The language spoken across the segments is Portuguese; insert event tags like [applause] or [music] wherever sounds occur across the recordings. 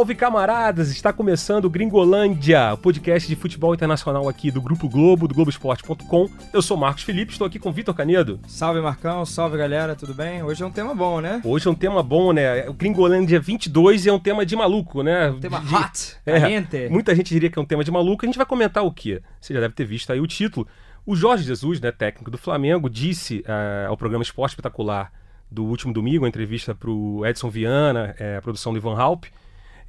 Salve camaradas! Está começando o Gringolândia, o podcast de futebol internacional aqui do Grupo Globo, do Globoesporte.com. Eu sou Marcos Felipe, estou aqui com Vitor Canedo. Salve Marcão, salve galera, tudo bem? Hoje é um tema bom, né? Hoje é um tema bom, né? O Gringolândia 22 é um tema de maluco, né? Um tema de, hot, é. Muita gente diria que é um tema de maluco. A gente vai comentar o quê? Você já deve ter visto aí o título. O Jorge Jesus, né, técnico do Flamengo, disse uh, ao programa Esporte Espetacular do último domingo, a entrevista para o Edson Viana, é, a produção do Ivan Halp,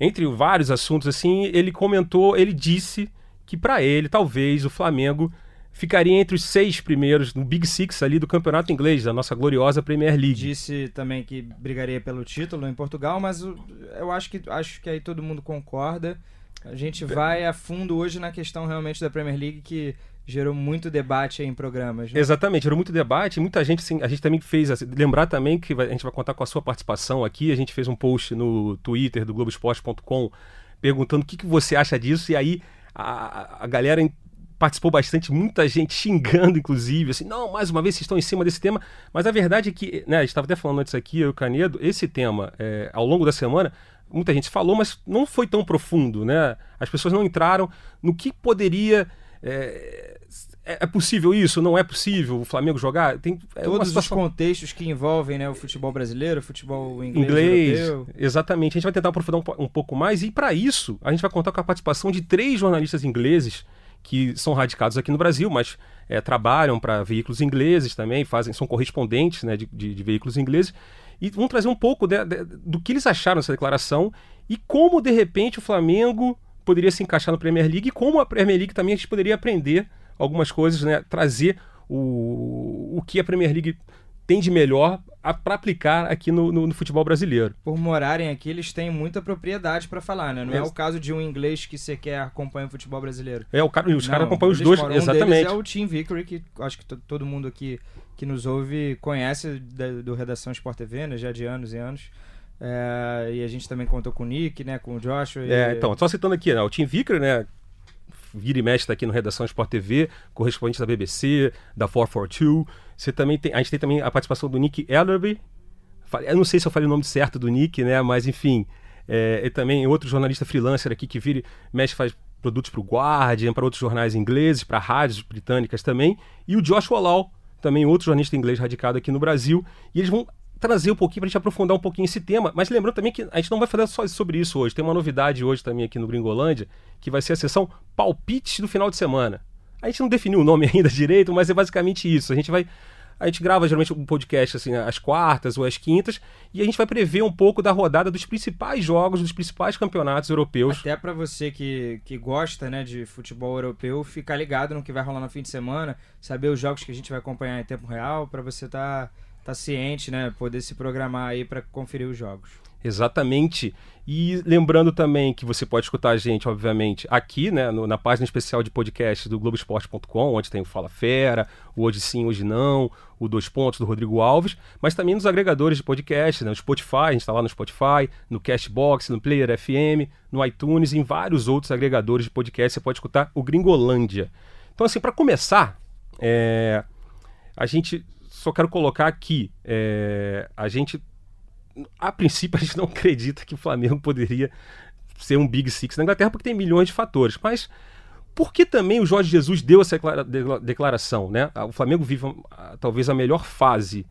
entre vários assuntos, assim, ele comentou, ele disse que para ele, talvez, o Flamengo ficaria entre os seis primeiros no Big Six ali do campeonato inglês, da nossa gloriosa Premier League. Disse também que brigaria pelo título em Portugal, mas eu acho que, acho que aí todo mundo concorda. A gente vai a fundo hoje na questão realmente da Premier League, que gerou muito debate em programas. Né? Exatamente, gerou muito debate. Muita gente, assim, a gente também fez. Assim, lembrar também que a gente vai contar com a sua participação aqui. A gente fez um post no Twitter do Globoesporte.com perguntando o que, que você acha disso. E aí a, a galera participou bastante, muita gente xingando, inclusive, assim, não, mais uma vez vocês estão em cima desse tema. Mas a verdade é que, né, a gente estava até falando antes aqui, eu e o Canedo, esse tema, é, ao longo da semana, muita gente falou, mas não foi tão profundo, né? As pessoas não entraram no que poderia. É, é possível isso? Não é possível o Flamengo jogar? Tem é todos situação... os contextos que envolvem né, o futebol brasileiro, o futebol inglês, inglês europeu. Exatamente. A gente vai tentar aprofundar um, um pouco mais e para isso a gente vai contar com a participação de três jornalistas ingleses que são radicados aqui no Brasil, mas é, trabalham para veículos ingleses também, fazem, são correspondentes né, de, de, de veículos ingleses e vão trazer um pouco de, de, do que eles acharam dessa declaração e como de repente o Flamengo poderia se encaixar na Premier League e como a Premier League também a gente poderia aprender algumas coisas, né? trazer o, o que a Premier League tem de melhor para aplicar aqui no, no, no, futebol brasileiro. Por morarem aqui, eles têm muita propriedade para falar, né? Não é, é, o caso de um inglês que sequer acompanha o futebol brasileiro. É, o cara, os caras acompanham os dois, moram. exatamente. Um é o Tim Vickery, que acho que todo mundo aqui que nos ouve conhece da, do Redação Sport TV, né? Já de anos e anos. É, e a gente também contou com o Nick, né? Com o Joshua. E... É, então, só citando aqui, né? O Tim Vickery, né? vira e mexe está aqui no Redação Sport TV, correspondente da BBC, da 442. Você também tem, a gente tem também a participação do Nick Ellerby. Eu não sei se eu falei o nome certo do Nick, né? Mas enfim, é, e também outro jornalista freelancer aqui que vira e mexe faz produtos para o Guardian, para outros jornais ingleses, para rádios britânicas também. E o Joshua Law, também outro jornalista inglês radicado aqui no Brasil. E eles vão trazer um pouquinho para a gente aprofundar um pouquinho esse tema. Mas lembrando também que a gente não vai falar só sobre isso hoje. Tem uma novidade hoje também aqui no Gringolândia, que vai ser a sessão Palpites do final de semana. A gente não definiu o nome [laughs] ainda direito, mas é basicamente isso. A gente vai. A gente grava geralmente um podcast assim, às quartas ou às quintas, e a gente vai prever um pouco da rodada dos principais jogos, dos principais campeonatos europeus. Até para você que, que gosta né, de futebol europeu, ficar ligado no que vai rolar no fim de semana, saber os jogos que a gente vai acompanhar em tempo real, para você estar. Tá tá ciente, né? Poder se programar aí para conferir os jogos. Exatamente. E lembrando também que você pode escutar a gente, obviamente, aqui, né, no, na página especial de podcast do Globoesporte.com, onde tem o Fala Fera, o Hoje Sim, Hoje Não, o Dois Pontos do Rodrigo Alves, mas também nos agregadores de podcast, né, no Spotify, a gente está lá no Spotify, no Cashbox, no Player FM, no iTunes em vários outros agregadores de podcast você pode escutar o Gringolândia. Então, assim, para começar, é, a gente só quero colocar aqui, é, a gente, a princípio, [laughs] a gente não acredita que o Flamengo poderia ser um Big Six na Inglaterra, porque tem milhões de fatores. Mas por que também o Jorge Jesus deu essa declaração? Né? O Flamengo vive talvez a melhor fase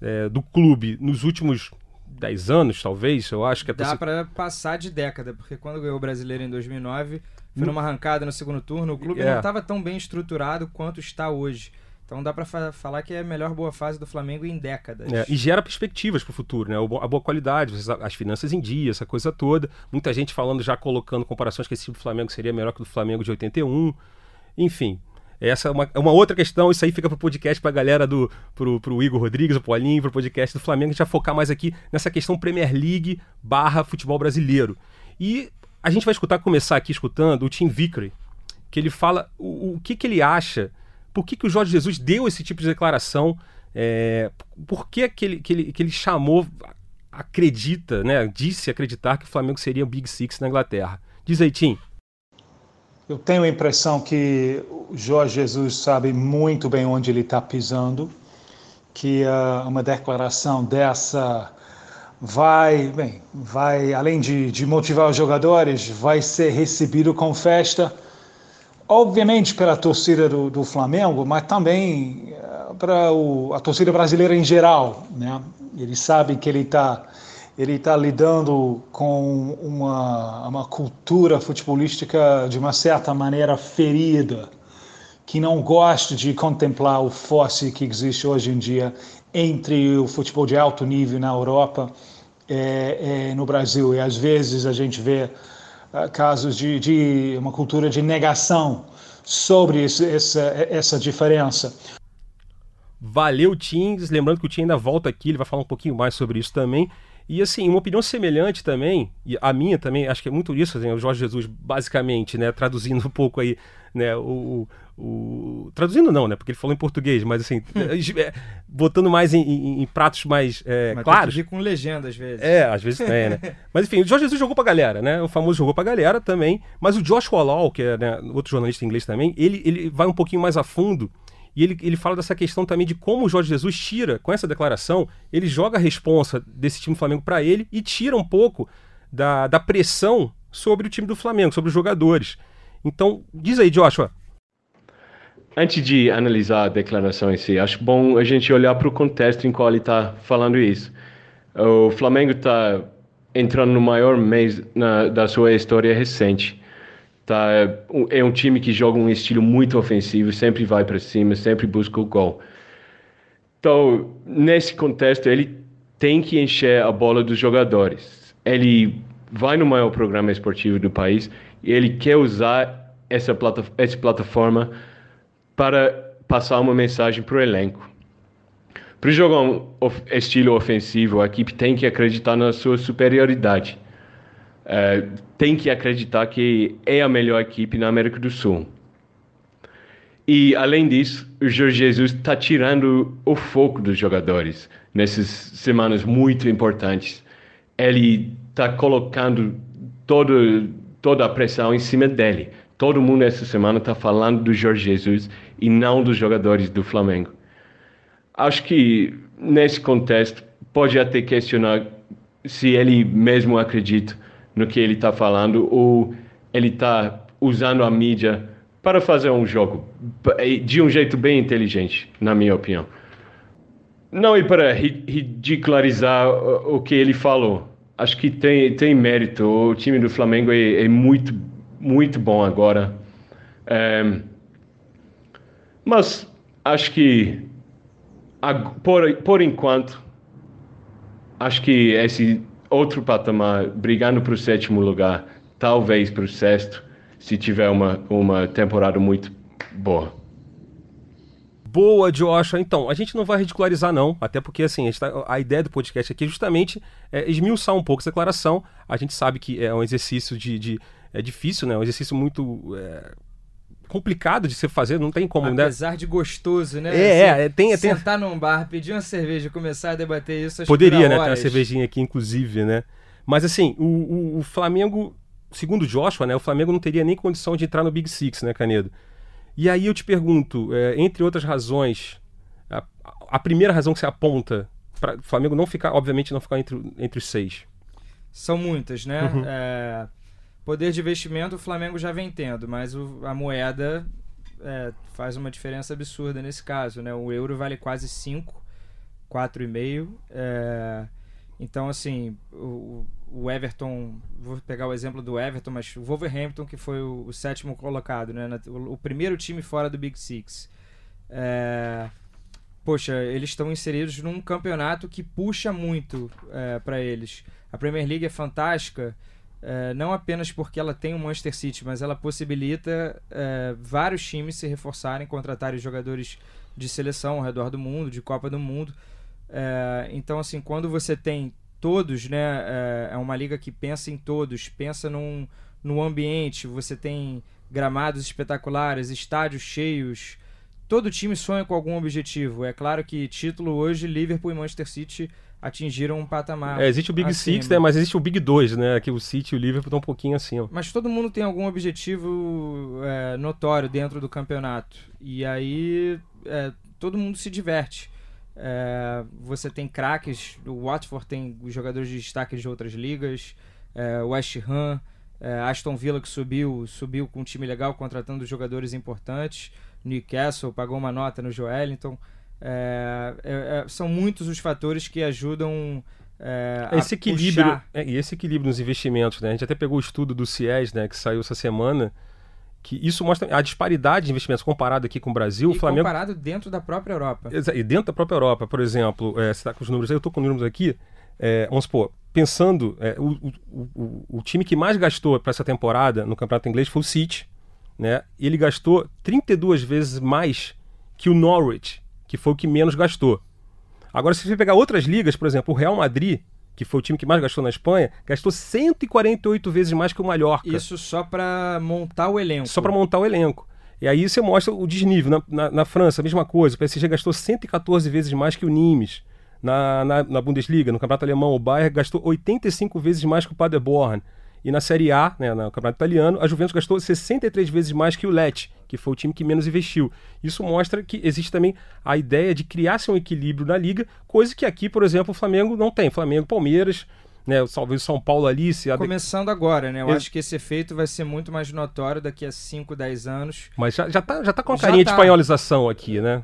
é, do clube nos últimos 10 anos, talvez, eu acho que é Dá para passar de década, porque quando ganhou o brasileiro em 2009, foi numa arrancada no segundo turno, o clube é. não estava tão bem estruturado quanto está hoje. Então dá para fa falar que é a melhor boa fase do Flamengo em décadas. É, e gera perspectivas para o futuro, né? A boa qualidade, as finanças em dia, essa coisa toda. Muita gente falando, já colocando comparações que esse time do Flamengo seria melhor que o do Flamengo de 81. Enfim, essa é uma, é uma outra questão, isso aí fica para o podcast para a galera do pro, pro Igor Rodrigues, o Paulinho, para o podcast do Flamengo, a gente vai focar mais aqui nessa questão Premier League barra futebol brasileiro. E a gente vai escutar, começar aqui escutando o Tim Vickery, que ele fala o, o que, que ele acha por que, que o Jorge Jesus deu esse tipo de declaração? É, por que, que, ele, que, ele, que ele chamou, acredita, né, disse acreditar que o Flamengo seria o Big Six na Inglaterra? Diz aí, Tim. Eu tenho a impressão que o Jorge Jesus sabe muito bem onde ele está pisando, que uh, uma declaração dessa vai, bem, vai além de, de motivar os jogadores, vai ser recebido com festa, obviamente pela torcida do, do Flamengo, mas também uh, para a torcida brasileira em geral, né? Ele sabe que ele está ele está lidando com uma, uma cultura futebolística de uma certa maneira ferida, que não gosta de contemplar o fosse que existe hoje em dia entre o futebol de alto nível na Europa é, é, no Brasil. E às vezes a gente vê casos de, de, uma cultura de negação sobre esse, essa, essa diferença. Valeu, Tins. Lembrando que o Tim ainda volta aqui, ele vai falar um pouquinho mais sobre isso também. E assim, uma opinião semelhante também, e a minha também, acho que é muito isso, assim, o Jorge Jesus, basicamente, né, traduzindo um pouco aí, né, o, o, traduzindo não, né, porque ele falou em português, mas assim, hum. é, botando mais em, em, em pratos mais é, mas claros. com legenda às vezes. É, às vezes tem, né. [laughs] mas enfim, o Jorge Jesus jogou pra galera, né, o famoso jogou pra galera também, mas o Josh Wallall, que é né, outro jornalista inglês também, ele, ele vai um pouquinho mais a fundo e ele, ele fala dessa questão também de como o Jorge Jesus tira, com essa declaração, ele joga a responsa desse time do Flamengo para ele e tira um pouco da, da pressão sobre o time do Flamengo, sobre os jogadores. Então, diz aí, Joshua. Antes de analisar a declaração em si, acho bom a gente olhar para o contexto em qual ele está falando isso. O Flamengo está entrando no maior mês na, da sua história recente. Tá? É um time que joga um estilo muito ofensivo, sempre vai para cima, sempre busca o gol. Então, nesse contexto, ele tem que encher a bola dos jogadores. Ele vai no maior programa esportivo do país e ele quer usar essa, plata essa plataforma para passar uma mensagem para o elenco. Para jogar um estilo ofensivo, a equipe tem que acreditar na sua superioridade. É, tem que acreditar que é a melhor equipe na América do Sul. E, além disso, o Jorge Jesus está tirando o foco dos jogadores nessas semanas muito importantes. Ele está colocando todo, toda a pressão em cima dele. Todo mundo essa semana está falando do Jorge Jesus e não dos jogadores do Flamengo. Acho que, nesse contexto, pode até questionar se ele mesmo acredita no que ele está falando ou ele está usando a mídia para fazer um jogo de um jeito bem inteligente, na minha opinião. Não e para ridicularizar o que ele falou. Acho que tem, tem mérito. O time do Flamengo é, é muito, muito bom agora. É, mas acho que, por, por enquanto, acho que esse outro patamar, brigando para o sétimo lugar, talvez para o sexto, se tiver uma, uma temporada muito boa. Boa, Joshua. Então, a gente não vai ridicularizar, não. Até porque, assim, a, tá, a ideia do podcast aqui é justamente é, esmiuçar um pouco essa declaração. A gente sabe que é um exercício de. de é difícil, né? É um exercício muito. É complicado de se fazer, não tem como, Apesar né? Apesar de gostoso, né? É, é, tem, Sentar tem... num bar, pedir uma cerveja, começar a debater isso, Poderia, né? Ter uma cervejinha aqui, inclusive, né? Mas assim, o, o, o, Flamengo, segundo o Joshua, né? O Flamengo não teria nem condição de entrar no Big Six, né, Canedo? E aí eu te pergunto, é, entre outras razões, a, a, primeira razão que você aponta para o Flamengo não ficar, obviamente, não ficar entre, entre os seis. São muitas, né? Uhum. É Poder de investimento o Flamengo já vem tendo, mas o, a moeda é, faz uma diferença absurda nesse caso, né? O euro vale quase 5, 4,5. É, então, assim, o, o, Everton, vou pegar o exemplo do Everton, mas o Wolverhampton, que foi o, o sétimo colocado, né? O, o, primeiro time fora do Big Six. É, poxa, eles estão inseridos num campeonato que puxa muito é, para eles. A Premier League é fantástica é, não apenas porque ela tem o Manchester City, mas ela possibilita é, vários times se reforçarem, contratarem jogadores de seleção ao redor do mundo, de Copa do Mundo. É, então, assim, quando você tem todos, né, é, é uma liga que pensa em todos, pensa num, no ambiente, você tem gramados espetaculares, estádios cheios, todo time sonha com algum objetivo. É claro que título hoje, Liverpool e Manchester City atingiram um patamar. É, existe o Big acima. Six, né? Mas existe o Big 2, né? Que o City e o Liverpool estão um pouquinho acima. Mas todo mundo tem algum objetivo é, notório dentro do campeonato. E aí é, todo mundo se diverte. É, você tem craques, o Watford tem os jogadores de destaque de outras ligas, é, West Ham, é, Aston Villa que subiu, subiu com um time legal, contratando jogadores importantes. Newcastle pagou uma nota no Joelinton. É, é, é, são muitos os fatores que ajudam é, esse equilíbrio é, e esse equilíbrio nos investimentos, né? A gente até pegou o estudo do CIES, né, que saiu essa semana, que isso mostra a disparidade de investimentos comparado aqui com o Brasil. E o Flamengo comparado dentro da própria Europa. E dentro da própria Europa, por exemplo, é, você está com os números aí, eu estou com os números aqui. É, vamos supor, pensando, é, o, o, o, o, time que mais gastou para essa temporada no campeonato inglês foi o City, né? Ele gastou 32 vezes mais que o Norwich, que foi o que menos gastou. Agora, se você pegar outras ligas, por exemplo, o Real Madrid, que foi o time que mais gastou na Espanha, gastou 148 vezes mais que o Mallorca. Isso só para montar o elenco. Só para montar o elenco. E aí você mostra o desnível. Na, na, na, França, a mesma coisa. O PSG gastou 114 vezes mais que o Nimes. Na, na, na Bundesliga, no Campeonato Alemão, o Bayern gastou 85 vezes mais que o Paderborn. E na Série A, né, no Campeonato Italiano, a Juventus gastou 63 vezes mais que o Lecce, que foi o time que menos investiu. Isso mostra que existe também a ideia de criar-se um equilíbrio na liga, coisa que aqui, por exemplo, o Flamengo não tem. Flamengo, Palmeiras, né, talvez São Paulo ali. Se Começando agora, né? Eu acho que esse efeito vai ser muito mais notório daqui a 5, 10 anos. Mas já, já, tá, já tá com a carinha tá. de espanholização aqui, né?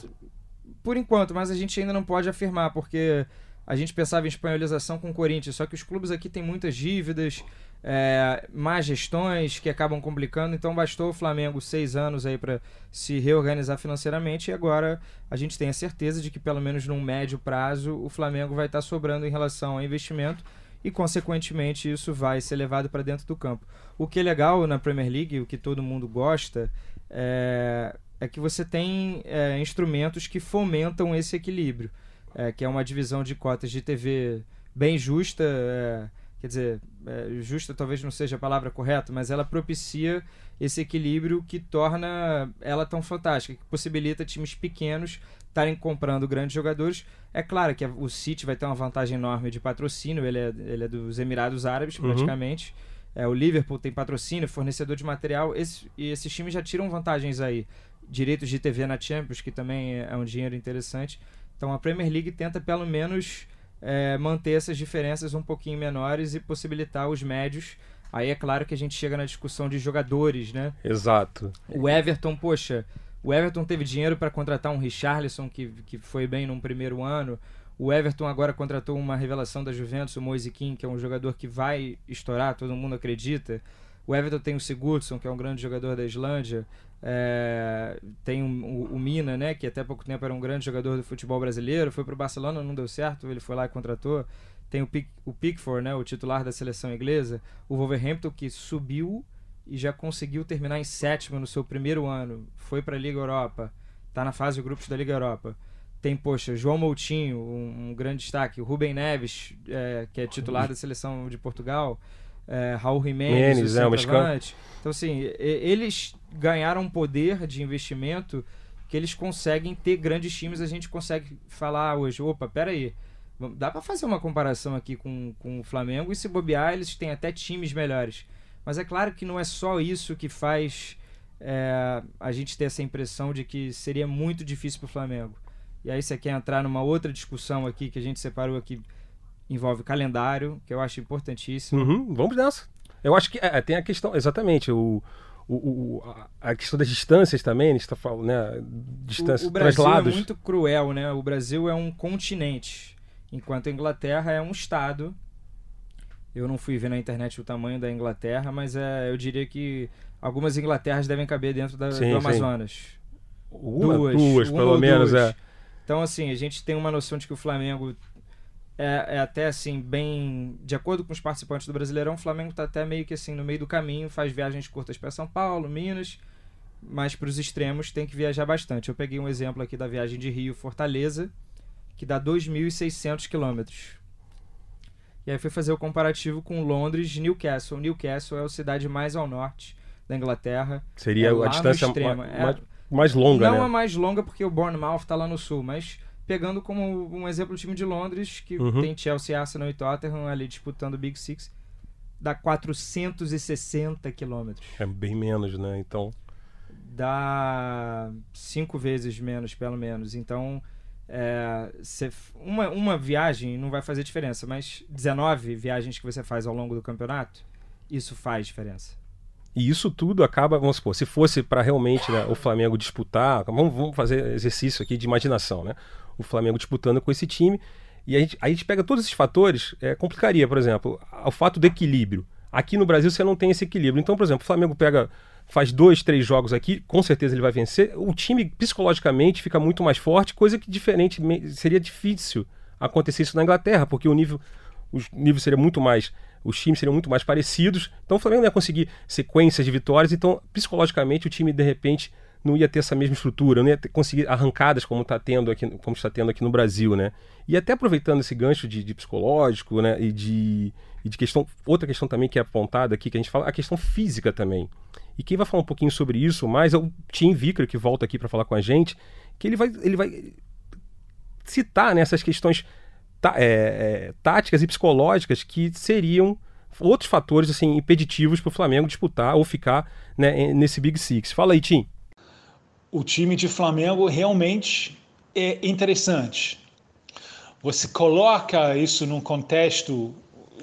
Por enquanto, mas a gente ainda não pode afirmar, porque a gente pensava em espanholização com o Corinthians, só que os clubes aqui têm muitas dívidas, é, más gestões que acabam complicando, então bastou o Flamengo seis anos aí para se reorganizar financeiramente e agora a gente tem a certeza de que pelo menos num médio prazo o Flamengo vai estar tá sobrando em relação ao investimento e consequentemente isso vai ser levado para dentro do campo. O que é legal na Premier League, o que todo mundo gosta, é, é que você tem é, instrumentos que fomentam esse equilíbrio, é, que é uma divisão de cotas de TV bem justa, é, quer dizer, é, justa talvez não seja a palavra correta, mas ela propicia esse equilíbrio que torna ela tão fantástica, que possibilita times pequenos estarem comprando grandes jogadores. É claro que o City vai ter uma vantagem enorme de patrocínio, ele é, ele é dos Emirados Árabes, uhum. praticamente. Uhum. É, o Liverpool tem patrocínio, fornecedor de material, esse, e esses times já tiram vantagens aí. Direitos de TV na Champions, que também é um dinheiro interessante. Então a Premier League tenta pelo menos é, manter essas diferenças um pouquinho menores e possibilitar os médios. Aí é claro que a gente chega na discussão de jogadores, né? Exato. O Everton, poxa, o Everton teve dinheiro para contratar um Richarlison que, que foi bem num primeiro ano. O Everton agora contratou uma revelação da Juventus, o Moise King, que é um jogador que vai estourar, todo mundo acredita. O Everton tem o Sigurdsson, que é um grande jogador da Islândia. É, tem o, o, Mina, né, que até pouco tempo era um grande jogador do futebol brasileiro, foi para o Barcelona, não deu certo, ele foi lá e contratou. Tem o, Pick, o Pickford, né, o titular da seleção inglesa. O Wolverhampton, que subiu e já conseguiu terminar em sétimo no seu primeiro ano. Foi para a Liga Europa, está na fase de grupos da Liga Europa. Tem, poxa, João Moutinho, um, um grande destaque. O Rubem Neves, é, que é titular da seleção de Portugal é, Raul Jiménez, o é, Então, assim, eles ganharam poder de investimento que eles conseguem ter grandes times. A gente consegue falar hoje, opa, peraí, dá para fazer uma comparação aqui com, com o Flamengo e se bobear, eles têm até times melhores. Mas é claro que não é só isso que faz é, a gente ter essa impressão de que seria muito difícil para o Flamengo. E aí você quer entrar numa outra discussão aqui que a gente separou aqui envolve calendário, que eu acho importantíssimo. Uhum, vamos nessa. Eu acho que é, tem a questão, exatamente, o, o, o, a questão das distâncias também, a gente está falando, né? Distância, o, o Brasil traslados. é muito cruel, né? O Brasil é um continente, enquanto a Inglaterra é um estado. Eu não fui ver na internet o tamanho da Inglaterra, mas é, eu diria que algumas Inglaterras devem caber dentro da, sim, do Amazonas. Uma, duas, duas uma pelo menos, duas. é. Então, assim, a gente tem uma noção de que o Flamengo é, é, até assim, bem. De acordo com os participantes do Brasileirão, o Flamengo está até meio que assim, no meio do caminho, faz viagens curtas para São Paulo, Minas, mas para os extremos tem que viajar bastante. Eu peguei um exemplo aqui da viagem de Rio Fortaleza, que dá 2.600 quilômetros. E aí fui fazer o comparativo com Londres Newcastle. Newcastle é a cidade mais ao norte da Inglaterra. Seria é a distância mais, mais, mais, longa, Não né? a mais longa porque o Bournemouth está lá no sul, mas pegando como um exemplo o time de Londres, que uhum. tem Chelsea, Arsenal e Tottenham ali disputando o Big Six, dá 460 quilômetros. É bem menos, né? Então. Dá cinco vezes menos, pelo menos. Então, É, cê- uma, uma viagem não vai fazer diferença, mas 19 viagens que você faz ao longo do campeonato, isso faz diferença. E isso tudo acaba, vamos supor, se fosse para realmente né, o Flamengo disputar, vamos, vamos fazer exercício aqui de imaginação, né? O Flamengo disputando com esse time, e a gente, a gente pega todos esses fatores, é, complicaria, por exemplo, o fato do equilíbrio. Aqui no Brasil você não tem esse equilíbrio. Então, por exemplo, o Flamengo pega, faz dois, três jogos aqui, com certeza ele vai vencer. O time psicologicamente fica muito mais forte, coisa que diferente seria difícil acontecer isso na Inglaterra, porque o nível, o nível seria muito mais os times seriam muito mais parecidos. Então o Flamengo não ia conseguir sequências de vitórias, então psicologicamente o time de repente não ia ter essa mesma estrutura, não ia ter, conseguir arrancadas como está tendo aqui, como está tendo aqui no Brasil, né? E até aproveitando esse gancho de, de psicológico, né? E de, e de questão, outra questão também que é apontada aqui que a gente fala, a questão física também. E quem vai falar um pouquinho sobre isso mais é o Tim Vicker que volta aqui para falar com a gente, que ele vai, ele vai citar nessas né, questões tá, é, é, táticas e psicológicas que seriam outros fatores assim impeditivos para o Flamengo disputar ou ficar né, nesse Big Six. Fala aí, Tim. O time de Flamengo realmente é interessante. Você coloca isso num contexto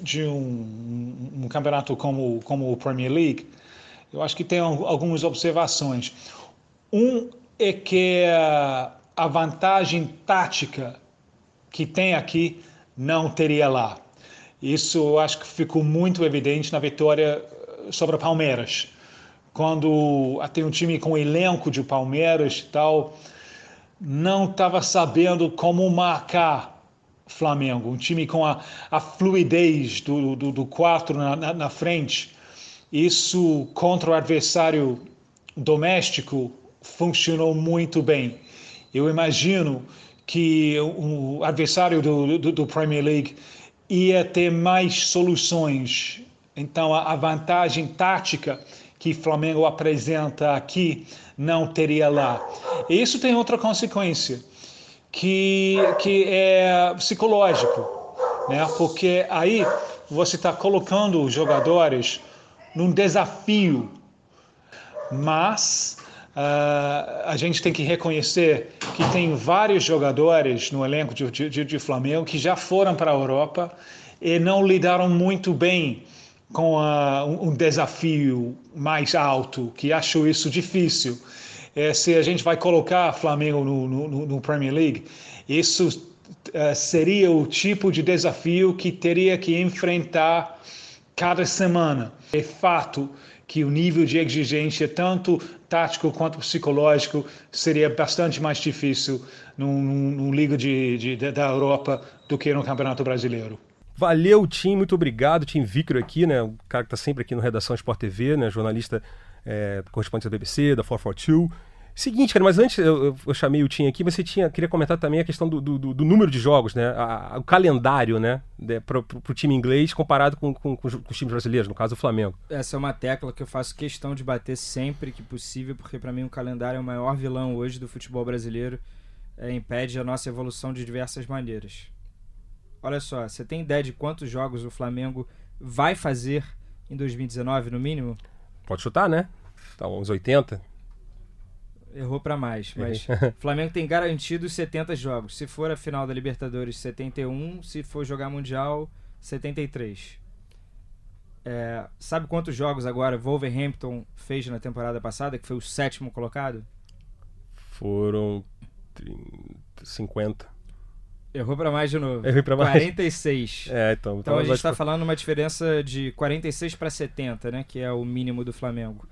de um, um campeonato como, como o Premier League, eu acho que tem algumas observações. Um é que a vantagem tática que tem aqui não teria lá. Isso eu acho que ficou muito evidente na vitória eh, sobre o Palmeiras. Quando tem um time com elenco de Palmeiras e tal, não estava sabendo como marcar Flamengo. Um time com a, a fluidez do, do, do quatro na, na, na frente. Isso contra o adversário doméstico funcionou muito bem. Eu imagino que o adversário do, do, do Premier League ia ter mais soluções. Então, a vantagem tática que Flamengo apresenta aqui não teria lá. Isso tem outra consequência, que, que é psicológico, né? porque aí você está colocando os jogadores num desafio, mas Uh, a gente tem que reconhecer que tem vários jogadores no elenco de, de, de Flamengo que já foram para a Europa e não lidaram muito bem com uh, um, desafio mais alto, que acho isso difícil. É, se a gente vai colocar Flamengo no, no, no Premier League, isso uh, seria o tipo de desafio que teria que enfrentar cada semana. É fato que o nível de exigência, tanto tático quanto psicológico, seria bastante mais difícil num liga de, de, da Europa do que no Campeonato Brasileiro. Valeu, Tim, muito obrigado. Tim Vicro aqui, né? O cara que está sempre aqui no Redação Sport TV, né? Jornalista é, correspondente da BBC, da 442. Seguinte, cara, mas antes eu, eu, chamei o Tim aqui, você tinha, queria comentar também a questão do, do, do número de jogos, né? A, a, o calendário, né? Para o time inglês comparado com, com, com, os, times brasileiros, no caso o Flamengo. Essa é uma tecla que eu faço questão de bater sempre que possível, porque para mim o calendário é o maior vilão hoje do futebol brasileiro. É, impede a nossa evolução de diversas maneiras. Olha só, você tem ideia de quantos jogos o Flamengo vai fazer em 2019, no mínimo? Pode chutar, né? Tá uns 80. Errou para mais, mas o [laughs] Flamengo tem garantido 70 jogos. Se for a final da Libertadores, 71. Se for jogar Mundial, 73. É, sabe quantos jogos agora Wolverhampton fez na temporada passada, que foi o sétimo colocado? Foram 30, 50. Errou para mais de novo. Errei para mais. 46. [laughs] É, então, então a gente está falando uma diferença de 46 para 70, né? Que é o mínimo do Flamengo.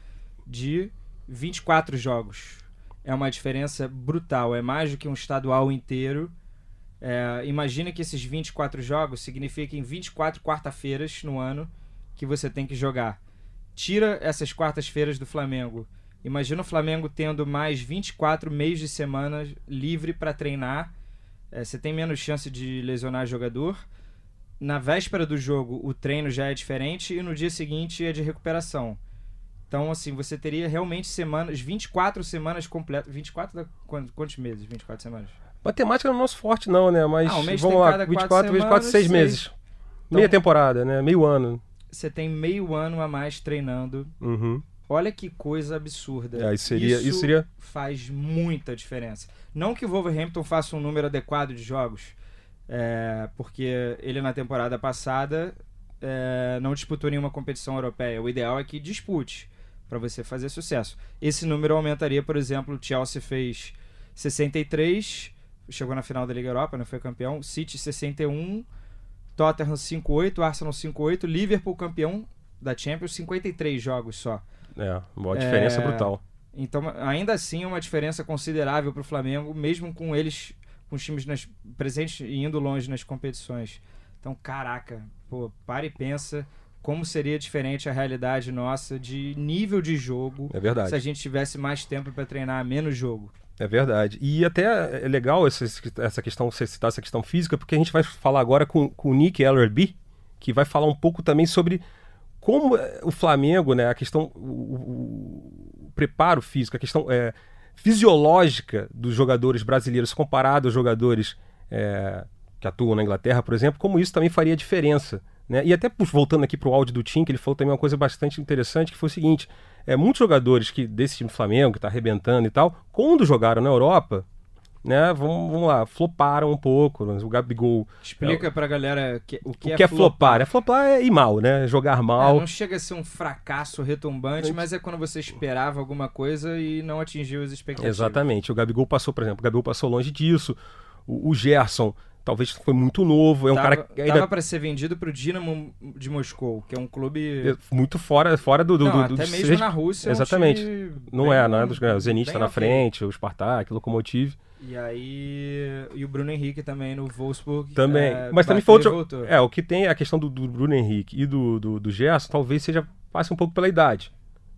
De 24 jogos é uma diferença brutal. É mais do que um estadual inteiro. É, imagina que esses 24 jogos signifiquem 24 quarta-feiras no ano que você tem que jogar. Tira essas quartas-feiras do Flamengo. Imagina o Flamengo tendo mais 24 meios de semana livre para treinar. É, você tem menos chance de lesionar jogador. Na véspera do jogo, o treino já é diferente e no dia seguinte é de recuperação. Então, assim, você teria realmente semanas, 24 semanas completas. 24 da, quantos meses? 24 semanas? Matemática não é nosso forte, não, né? Mas ah, um vamos lá, 24 vezes 4, 6 meses. Então, Meia temporada, né? Meio ano. Você tem meio ano a mais treinando uhum. Olha que coisa absurda. É, isso seria- isso isso seria- faz muita diferença. Não que o Wolverhampton faça um número adequado de jogos, é, porque ele na temporada passada é, não disputou nenhuma competição europeia. O ideal é que dispute para você fazer sucesso. Esse número aumentaria, por exemplo, o Chelsea fez 63, chegou na final da Liga Europa, não foi campeão. City 61, Tottenham 58, Arsenal 58, Liverpool campeão da Champions 53 jogos só. É, uma diferença É, brutal. Então, ainda assim, é uma diferença considerável para o Flamengo, mesmo com eles, com os times nas- presentes e indo longe nas competições. Então, caraca, pô, para e pensa como seria diferente a realidade nossa de nível de jogo É verdade. se a gente tivesse mais tempo para treinar, menos jogo. É verdade. E até é legal essa, essa questão, você citar essa questão física, porque a gente vai falar agora com, com o Nick Ellerby, que vai falar um pouco também sobre como é, o Flamengo, né, a questão, o, o- preparo físico, a questão é, fisiológica dos jogadores brasileiros comparado aos jogadores é, que atuam na Inglaterra, por exemplo, como isso também faria diferença. Né? E até voltando aqui para o áudio do Tim, que ele falou também uma coisa bastante interessante, que foi o seguinte: é, muitos jogadores que desse time do Flamengo, que está arrebentando e tal, quando jogaram na Europa, né, vamos, vamos lá, floparam um pouco. né? O Gabigol. Explica pra galera que- o que, o que é flopar? É flopar é ir mal, né? Jogar É, mal. não chega a ser um fracasso retumbante, mas é quando você esperava alguma coisa e não atingiu as expectativas. Exatamente. O Gabigol passou, por exemplo, o Gabigol passou longe disso. O, o Gerson talvez foi muito novo. É um Tava, cara que ainda para ser vendido pro Dinamo de Moscou, que é um clube é muito fora, fora do. do, Não, do- até do- mesmo na Rússia. é um Exatamente. Não é, não é dos O Zenit tá na frente, o Spartak, o Lokomotiv. E aí. E o Bruno Henrique também no Wolfsburg. Também. é, Mas também foi outro. É, o que tem a questão do, do Bruno Henrique e do, do, do Gerson, talvez seja. passe um pouco pela idade.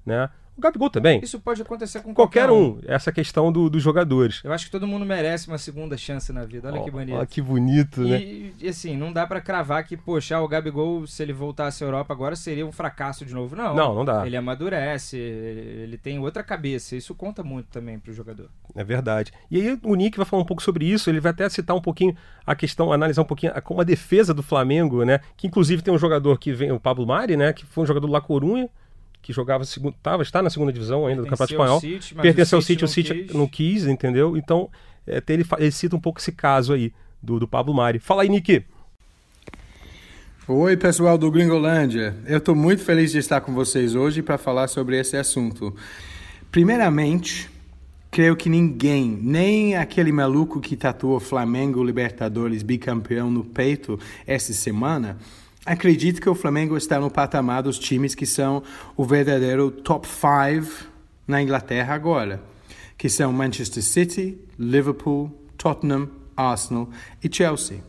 Né? O Gabigol também. Isso pode acontecer com Qualquer um. Essa questão do, dos jogadores. Eu acho que todo mundo merece uma segunda chance na vida. Olha que bonito. Olha que bonito, né? E, e, assim, não dá pra cravar que, poxa, o Gabigol, se ele voltasse à Europa agora, seria um fracasso de novo. Não. Não, não dá. Ele amadurece, ele tem outra cabeça. Isso conta muito também pro jogador. É verdade. E aí o Nick vai falar um pouco sobre isso, ele vai até citar um pouquinho a questão, analisar um pouquinho a, como a defesa do Flamengo, né? Que inclusive tem um jogador que vem, o Pablo Mari, né? Que foi um jogador do La Corunha, que jogava, segundo, tava, está na segunda divisão ainda do Campeonato Espanhol. City, Pertenceu ao o City, o City City não quis. não quis, entendeu? Então, é, ele, ele cita um pouco esse caso aí do, do Pablo Mari. Fala aí, Nick. Oi, pessoal do Gringolândia. Eu estou muito feliz de estar com vocês hoje para falar sobre esse assunto. Primeiramente, creio que ninguém, nem aquele maluco que tatuou Flamengo Libertadores bicampeão no peito essa semana, acredita que o Flamengo está no patamar dos times que são o verdadeiro top 5 na Inglaterra agora, que são Manchester City, Liverpool, Tottenham, Arsenal e Chelsea.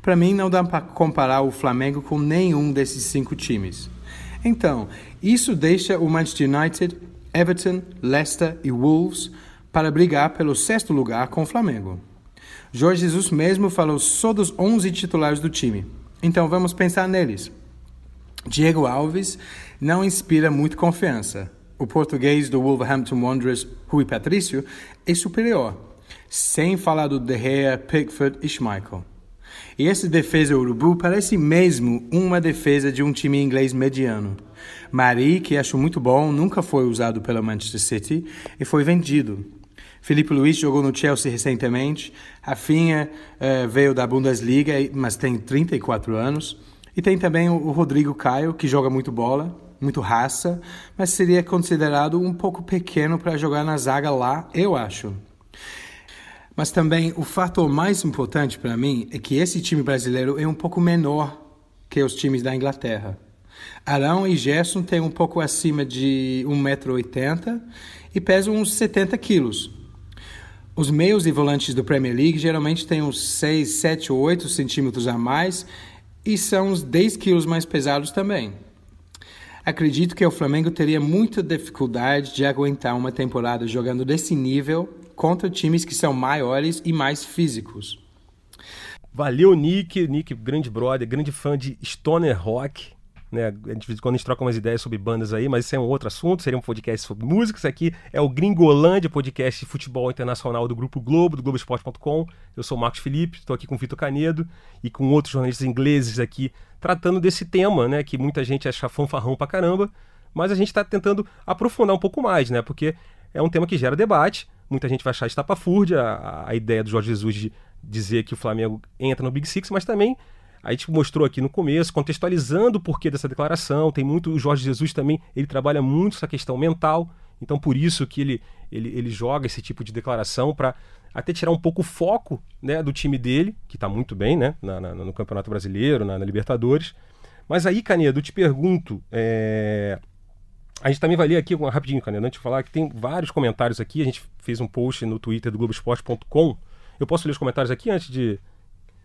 Para mim, não dá para comparar o Flamengo com nenhum desses cinco times. Então, isso deixa o Manchester United, Everton, Leicester e Wolves para brigar pelo sexto lugar com o Flamengo. Jorge Jesus mesmo falou só dos 11 titulares do time. Então, vamos pensar neles. Diego Alves não inspira muito confiança. O português do Wolverhampton Wanderers, Rui Patrício, é superior, sem falar do De Gea, Pickford e Schmeichel. E essa defesa urubu parece mesmo uma defesa de um time inglês mediano. Mari, que acho muito bom, nunca foi usado pela Manchester City e foi vendido. Felipe Luiz jogou no Chelsea recentemente. Rafinha eh, veio da Bundesliga, mas tem 34 anos. E tem também o Rodrigo Caio, que joga muito bola, muito raça, mas seria considerado um pouco pequeno para jogar na zaga lá, eu acho. Mas também o fator mais importante para mim é que esse time brasileiro é um pouco menor que os times da Inglaterra. Arão e Gerson têm um pouco acima de 1,80m e pesam uns 70 quilos. Os meios e volantes do Premier League geralmente têm uns 6, 7 ou 8 centímetros a mais e são uns 10 quilos mais pesados também. Acredito que o Flamengo teria muita dificuldade de aguentar uma temporada jogando desse nível contra times que são maiores e mais físicos. Valeu, Nick. Nick, grande brother, grande fã de Stoner Rock. Né? Quando a gente troca umas ideias sobre bandas aí, mas isso é um outro assunto, seria um podcast sobre música. Isso aqui é o Gringolândia, podcast de futebol internacional do Grupo Globo, do Globoesporte.com. Eu sou o Marcos Felipe, estou aqui com o Vitor Canedo e com outros jornalistas ingleses aqui, tratando desse tema, né? Que muita gente acha fanfarrão pra caramba, mas a gente está tentando aprofundar um pouco mais, né? Porque é um tema que gera debate. Muita gente vai achar estapafúrdia a, a ideia do Jorge Jesus de dizer que o Flamengo entra no Big Six, mas também a gente mostrou aqui no começo, contextualizando o porquê dessa declaração. Tem muito. O Jorge Jesus também, ele trabalha muito essa questão mental. Então, por isso que ele, ele, ele joga esse tipo de declaração para até tirar um pouco o foco né, do time dele, que está muito bem né, na, na, no Campeonato Brasileiro, na, na, Libertadores. Mas aí, Canedo, eu te pergunto. É... A gente também vai ler aqui rapidinho, Canedo, antes de falar que tem vários comentários aqui. A gente fez um post no Twitter do Globoesporte.com. Eu posso ler os comentários aqui antes de,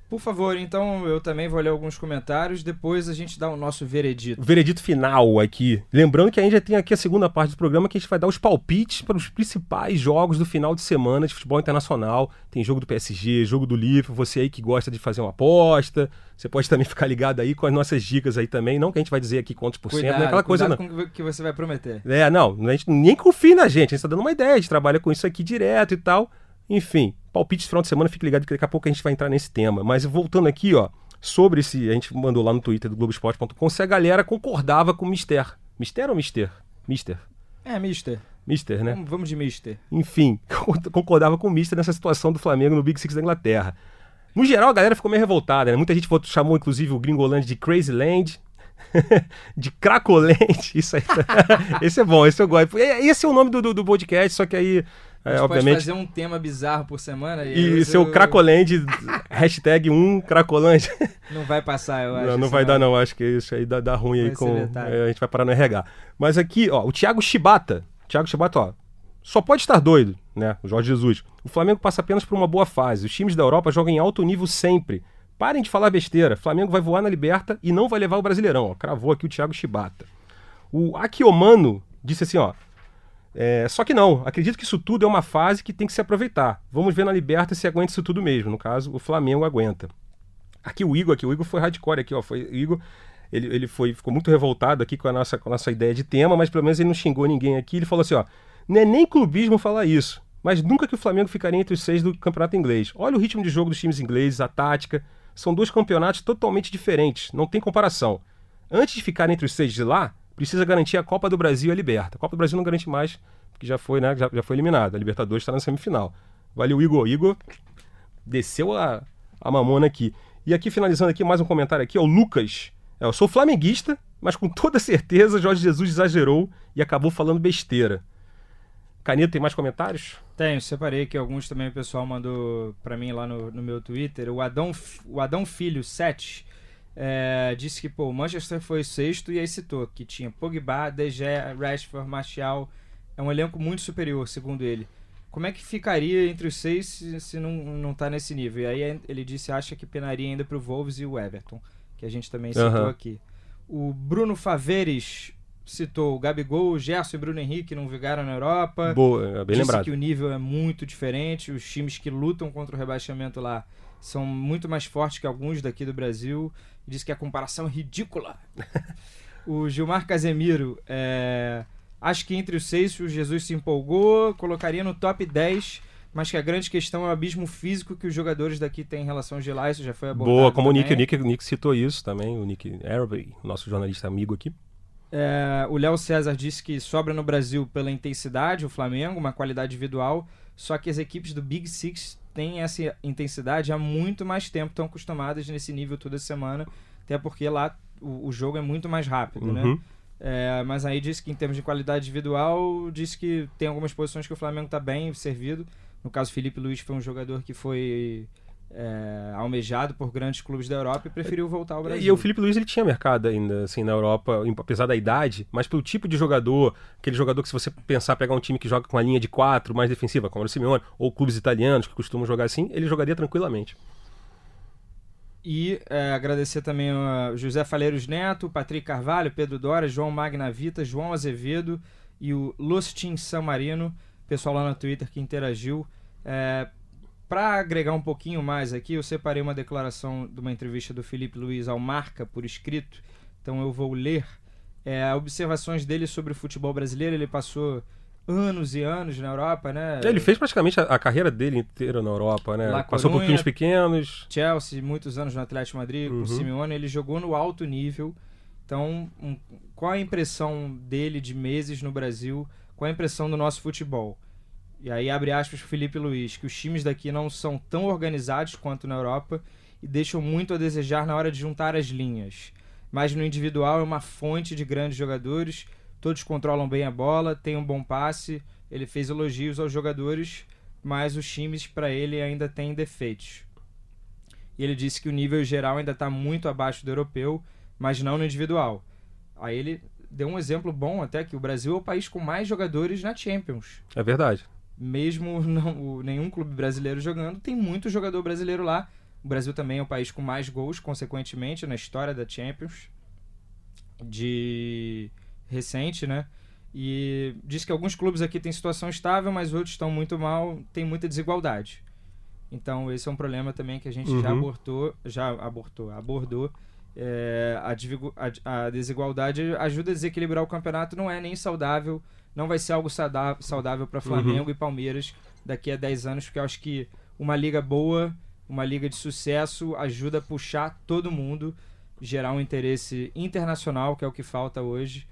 por favor, então eu também vou ler alguns comentários, depois a gente dá o nosso veredito. O veredito final aqui. Lembrando que a gente já tem aqui a segunda parte do programa que a gente vai dar os palpites para os principais jogos do final de semana de futebol internacional. Tem jogo do PSG, jogo do Liverpool, você aí que gosta de fazer uma aposta, você pode também [laughs] ficar ligado aí com as nossas dicas aí também, não que a gente vai dizer aqui quantos por cento, não é aquela coisa não. com que você vai prometer. É, não, a gente nem confia na gente, a gente está dando uma ideia, a gente trabalha com isso aqui direto e tal. Enfim, palpite de final de semana, fique ligado que daqui a pouco a gente vai entrar nesse tema. Mas voltando aqui, ó, sobre esse. A gente mandou lá no Twitter do Globoesporte.com se a galera concordava com o Mister. Mister ou Mister? Mister. É, Mister. Mister, né? Vamos, de Mister. Enfim, [laughs] concordava com o Mister nessa situação do Flamengo no Big Six da Inglaterra. No geral, a galera ficou meio revoltada, né? Muita gente chamou, inclusive, o Gringoland de Crazy Land, [laughs] de Cracolente. Isso aí. [laughs] esse é bom, esse eu gosto. Esse é o nome do, do, do podcast, só que aí é, obviamente. pode fazer um tema bizarro por semana. E, e seu eu... Cracolândia, hashtag 1 Cracolândia. Não vai passar, eu acho. Não, não vai não. dar, não. Acho que isso aí dá, dá ruim vai aí com. É, a gente vai parar no RH. Mas aqui, ó, o Thiago Chibata. Thiago Chibata, ó. Só pode estar doido, né? O Jorge Jesus. O Flamengo passa apenas por uma boa fase. Os times da Europa jogam em alto nível sempre. Parem de falar besteira. Flamengo vai voar na Liberta e não vai levar o Brasileirão. Ó, cravou aqui o Thiago Chibata. O Akiomano disse assim, ó. É, só que não, acredito que isso tudo é uma fase que tem que se aproveitar. Vamos ver na Liberta se aguenta isso tudo mesmo. No caso, o Flamengo aguenta. Aqui o Igor, aqui, o Igor foi hardcore aqui, ó. Foi, o Igor, ele, ele foi, ficou muito revoltado aqui com a, nossa, com a nossa ideia de tema, mas pelo menos ele não xingou ninguém aqui. Ele falou assim, ó. Não é nem clubismo falar isso, mas nunca que o Flamengo ficaria entre os seis do campeonato inglês. Olha o ritmo de jogo dos times ingleses, a tática. São dois campeonatos totalmente diferentes, não tem comparação. Antes de ficar entre os seis de lá, precisa garantir a Copa do Brasil e a Liberta. A Copa do Brasil não garante mais, porque já foi, né, já, já foi eliminada. A Libertadores está na semifinal. Valeu, Igor. Igor desceu a, a mamona aqui. E aqui, finalizando aqui, mais um comentário aqui, é o Lucas. É, eu sou flamenguista, mas com toda certeza Jorge Jesus exagerou e acabou falando besteira. Caneta, tem mais comentários? Tenho, separei aqui alguns também o pessoal mandou para mim lá no, no meu Twitter. O Adão, o Adão Filho 7 é, disse que pô, o Manchester foi sexto e aí citou que tinha Pogba, De Gea, Rashford, Martial. É um elenco muito superior, segundo ele. Como é que ficaria entre os seis se, se não, não tá nesse nível? E aí ele disse acha que penaria ainda para o Wolves e o Everton, que a gente também citou uhum. aqui. O Bruno Faveres citou o Gabigol, o Gerson e Bruno Henrique não vigaram na Europa. Boa, é bem disse lembrado. que o nível é muito diferente, os times que lutam contra o rebaixamento lá são muito mais fortes que alguns daqui do Brasil. Diz que a comparação é ridícula. [laughs] o Gilmar Casemiro, é... acho que entre os seis o Jesus se empolgou, colocaria no top 10 mas que a grande questão é o abismo físico que os jogadores daqui têm em relação ao lá, isso já foi abordado Boa, como também. o Nick, o Nick, o Nick citou isso também, o Nick Araby, nosso jornalista amigo aqui. É, o Léo César disse que sobra no Brasil pela intensidade o Flamengo, uma qualidade individual, só que as equipes do Big Six têm essa intensidade há muito mais tempo, estão acostumadas nesse nível toda semana, até porque lá o, o jogo é muito mais rápido, né? uhum. né? É, mas aí disse que em termos de qualidade individual, disse que tem algumas posições que o Flamengo está bem servido. No caso, Felipe Luiz foi um jogador que foi é, almejado por grandes clubes da Europa e preferiu voltar ao Brasil. E o Felipe Luiz ele tinha mercado ainda assim na Europa, apesar da idade, mas pelo tipo de jogador, aquele jogador que se você pensar pegar um time que joga com a linha de quatro mais defensiva, como o Simeone, ou clubes italianos que costumam jogar assim, ele jogaria tranquilamente. E é, agradecer também a José Faleiros Neto, Patrick Carvalho, Pedro Dora, João Magnavita, João Azevedo e o Lustin San Marino, pessoal lá no Twitter que interagiu. É, para agregar um pouquinho mais aqui, eu separei uma declaração de uma entrevista do Felipe Luiz ao Marca por escrito, então eu vou ler é, observações dele sobre o futebol brasileiro. Ele passou anos e anos na Europa, né? Ele fez praticamente a, a carreira dele inteira na Europa, né? Passou por times pequenos. Chelsea, muitos anos no Atlético Madrid, uhum. com o Simeone. Ele jogou no alto nível Então, um, qual a impressão dele de meses no Brasil? Qual a impressão do nosso futebol? E aí abre aspas para Felipe Luiz, que os times daqui não são tão organizados quanto na Europa e deixam muito a desejar na hora de juntar as linhas. Mas no individual é uma fonte de grandes jogadores, todos controlam bem a bola, têm um bom passe. Ele fez elogios aos jogadores, mas os times para ele ainda têm defeitos. E ele disse que o nível geral ainda está muito abaixo do europeu, mas não no individual. Aí ele deu um exemplo bom até que o Brasil é o país com mais jogadores na Champions. É verdade mesmo [laughs] não, nenhum clube brasileiro jogando, tem muito jogador brasileiro lá. O Brasil também é o país com mais gols, consequentemente, na história da Champions. De recente, né? E diz que alguns clubes aqui têm situação estável, mas outros estão muito mal, tem muita desigualdade. Então esse é um problema também que a gente uhum. já abortou, já abortou, abordou. É, a, a desigualdade ajuda a desequilibrar o campeonato, não é nem saudável não vai ser algo saudável para Flamengo uhum. e Palmeiras daqui a 10 anos, porque eu acho que uma liga boa, uma liga de sucesso, ajuda a puxar todo mundo, gerar um interesse internacional, que é o que falta hoje.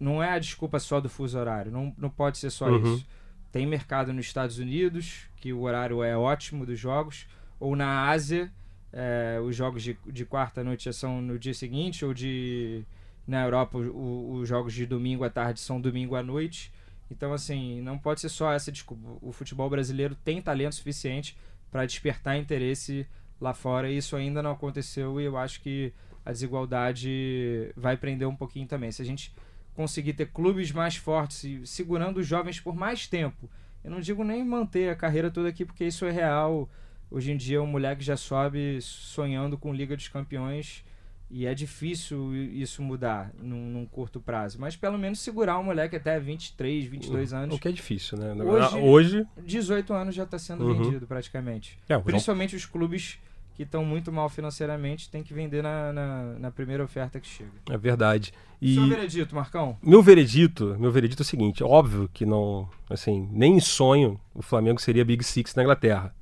Não é a desculpa só do fuso horário, não, não pode ser só uhum. isso. Tem mercado nos Estados Unidos, que o horário é ótimo dos jogos, ou na Ásia, é, os jogos de, de quarta noite já são no dia seguinte, ou de na Europa, os jogos de domingo à tarde são domingo à noite. Então, assim, não pode ser só essa desculpa. O futebol brasileiro tem talento suficiente para despertar interesse lá fora e isso ainda não aconteceu e eu acho que a desigualdade vai prender um pouquinho também. Se a gente conseguir ter clubes mais fortes segurando os jovens por mais tempo, eu não digo nem manter a carreira toda aqui porque isso é real. Hoje em dia, um moleque já sobe sonhando com Liga dos Campeões e é difícil isso mudar num, num, curto prazo. Mas pelo menos segurar o moleque até 23, 22 anos. O que é difícil, né? Hoje, Hoje... 18 anos já está sendo uhum. vendido praticamente. É, Principalmente os clubes que estão muito mal financeiramente têm que vender na, na, na, primeira oferta que chega. É verdade. E Seu veredito, Marcão? Meu veredito, meu veredito é o seguinte: óbvio que não, assim, nem em sonho o Flamengo seria Big Six na Inglaterra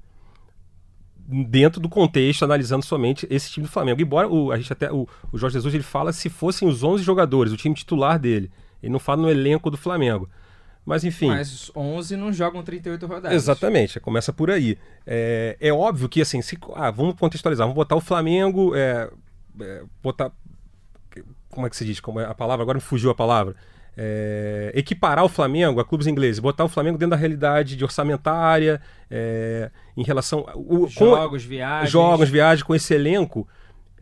dentro do contexto, analisando somente esse time do Flamengo. Embora o, a gente até, o, o Jorge Jesus ele fala se fossem os 11 jogadores, o time titular dele. Ele não fala no elenco do Flamengo. Mas enfim. Mas os 11 não jogam 38 rodadas. Exatamente, começa por aí. É, é óbvio que, assim, se, ah, vamos contextualizar, vamos botar o Flamengo, é, é, botar. Como é que se diz? Como é a palavra? Agora me fugiu a palavra é, equiparar o Flamengo a clubes ingleses, botar o Flamengo dentro da realidade de orçamentária, é, em relação. O, jogos, com, viagens. Jogos, viagens, com esse elenco.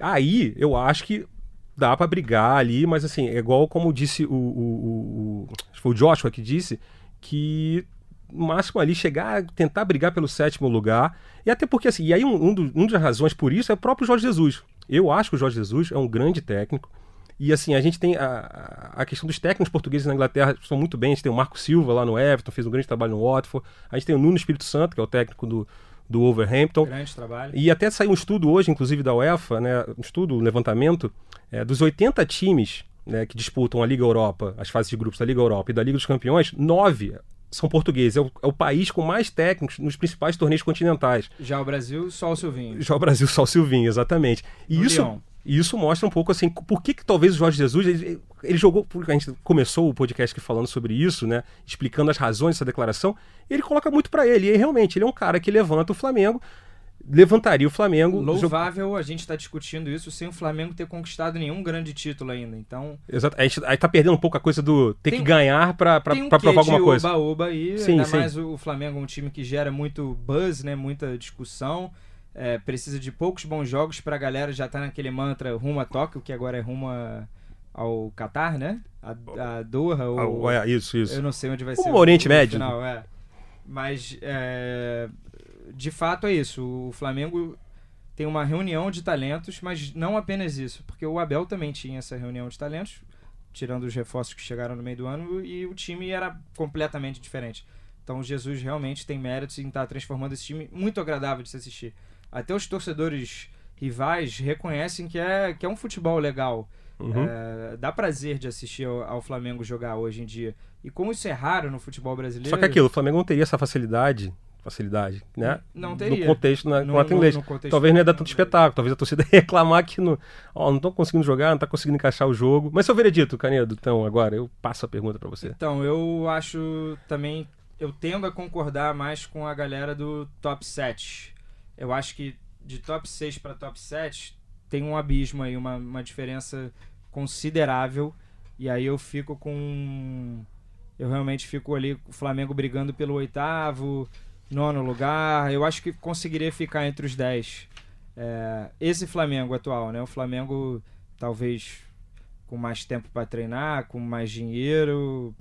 Aí eu acho que dá para brigar ali, mas assim, é igual como disse o, o, o, o, foi o Joshua que disse, que no máximo ali chegar, tentar brigar pelo sétimo lugar. E até porque, assim, e aí um, um, do, um das razões por isso é o próprio Jorge Jesus. Eu acho que o Jorge Jesus é um grande técnico. E assim, a gente tem a, a questão dos técnicos portugueses na Inglaterra, são muito bem. A gente tem o Marco Silva lá no Everton, fez um grande trabalho no Watford. A gente tem o Nuno Espírito Santo, que é o técnico do, do Overhampton. Grande trabalho. E até saiu um estudo hoje, inclusive da UEFA, né, um estudo, um levantamento, é, dos 80 times né, que disputam a Liga Europa, as fases de grupos da Liga Europa e da Liga dos Campeões, nove são portugueses. É o, é o, país com mais técnicos nos principais torneios continentais. Já o Brasil, só o Silvinho. Já o Brasil, só o Silvinho, exatamente. E no isso. Lyon. E isso mostra um pouco assim, por que, que talvez o Jorge Jesus, ele, ele jogou, a gente começou o podcast aqui falando sobre isso, né, explicando as razões dessa declaração, ele coloca muito para ele, e realmente ele é um cara que levanta o Flamengo, levantaria o Flamengo. Louvável a gente está discutindo isso sem o Flamengo ter conquistado nenhum grande título ainda. Então. Exato. A gente aí tá perdendo um pouco a coisa do ter tem, que ganhar para um provar alguma coisa. Oba, oba aí, sim, ainda sim. mais o Flamengo é um time que gera muito buzz, né? Muita discussão. É, precisa de poucos bons jogos para a galera já tá naquele mantra rumo a Tóquio, que agora é rumo a, ao Qatar, né? A, a Doha. Ou, é, isso, isso. Eu não sei onde vai o ser. O Oriente Médio. Final, é. Mas, é, de fato, é isso. O Flamengo tem uma reunião de talentos, mas não apenas isso, porque o Abel também tinha essa reunião de talentos, tirando os reforços que chegaram no meio do ano, e o time era completamente diferente. Então, Jesus realmente tem méritos em estar tá transformando esse time muito agradável de se assistir até os torcedores rivais reconhecem que é, que é um futebol legal. Uhum. É, dá prazer de assistir ao, ao, Flamengo jogar hoje em dia. E como isso é raro no futebol brasileiro. Só que aquilo, o Flamengo não teria essa facilidade. facilidade, né? Não teria. No contexto, na, No- no- no contexto Talvez não ia dar tanto espetáculo. Talvez a torcida [laughs] ia reclamar que não, ó, não estão conseguindo jogar, não tá conseguindo encaixar o jogo. Mas seu veredito, Canedo, então, agora eu passo a pergunta para você. Então, eu acho também. Eu tendo a concordar mais com a galera do top 7. Eu acho que de top 6 para top 7 tem um abismo aí, uma, uma diferença considerável. E aí eu fico com. Eu realmente fico ali o Flamengo brigando pelo oitavo, nono lugar. Eu acho que conseguiria ficar entre os 10. É, esse Flamengo atual, né? O Flamengo talvez com mais tempo para treinar, com mais dinheiro.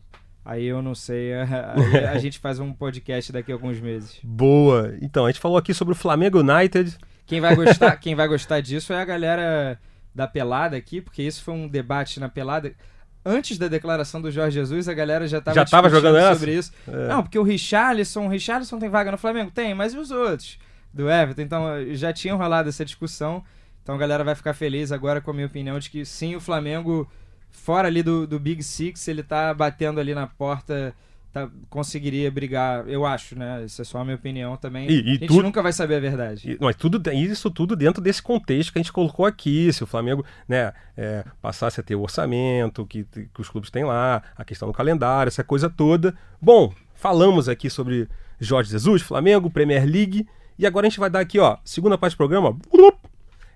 Aí eu não sei. [laughs] Aí a gente faz um podcast daqui a alguns meses. Boa! Então, a gente falou aqui sobre o Flamengo United. Quem vai gostar, quem vai gostar disso é a galera da pelada aqui, porque isso foi um debate na pelada. Antes da declaração do Jorge Jesus, a galera já estava Já tava jogando essa? sobre isso. É. Não, porque o Richarlison, o Richarlison tem vaga no Flamengo? Tem, mas e os outros? Do Everton. Então já tinham rolado essa discussão. Então a galera vai ficar feliz agora com a minha opinião de que sim, o Flamengo, fora ali do, do Big Six, ele tá batendo ali na porta, tá, conseguiria brigar, eu acho, né? Isso é só a minha opinião também. E- e a gente tudo- nunca vai saber a verdade. E- Mas tudo, isso tudo dentro desse contexto que a gente colocou aqui. Se o Flamengo né, é, passasse a ter o orçamento que, que os clubes têm lá, a questão do calendário, essa coisa toda. Bom, falamos aqui sobre Jorge Jesus, Flamengo, Premier League. E agora a gente vai dar aqui, ó, segunda parte do programa.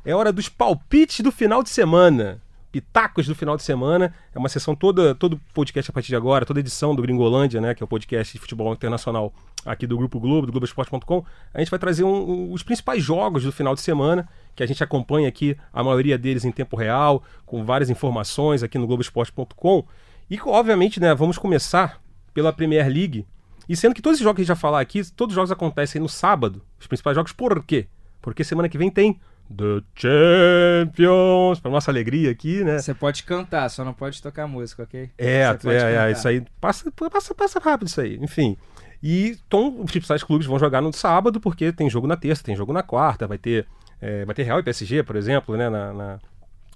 É hora dos palpites do final de semana. Pitacos do final de semana. É uma sessão toda, todo podcast a partir de agora, toda edição do Gringolândia, né? Que é o podcast de futebol internacional aqui do Grupo Globo, do Globoesporte.com. A gente vai trazer um- um- os principais jogos do final de semana, que a gente acompanha aqui, a maioria deles em tempo real, com várias informações aqui no Globoesporte.com. E, obviamente, né, vamos começar pela Premier League. E sendo que todos os jogos que a gente vai falar aqui, todos os jogos acontecem no sábado, os principais jogos, por quê? Porque semana que vem tem The Champions, para nossa alegria aqui, né? Você pode cantar, só não pode tocar música, ok? É, é, é, isso aí passa, passa, passa rápido isso aí. Enfim. E então, os principais clubes vão jogar no sábado, porque tem jogo na terça, tem jogo na quarta, vai ter, é, vai ter Real e PSG, por exemplo, né, na, na,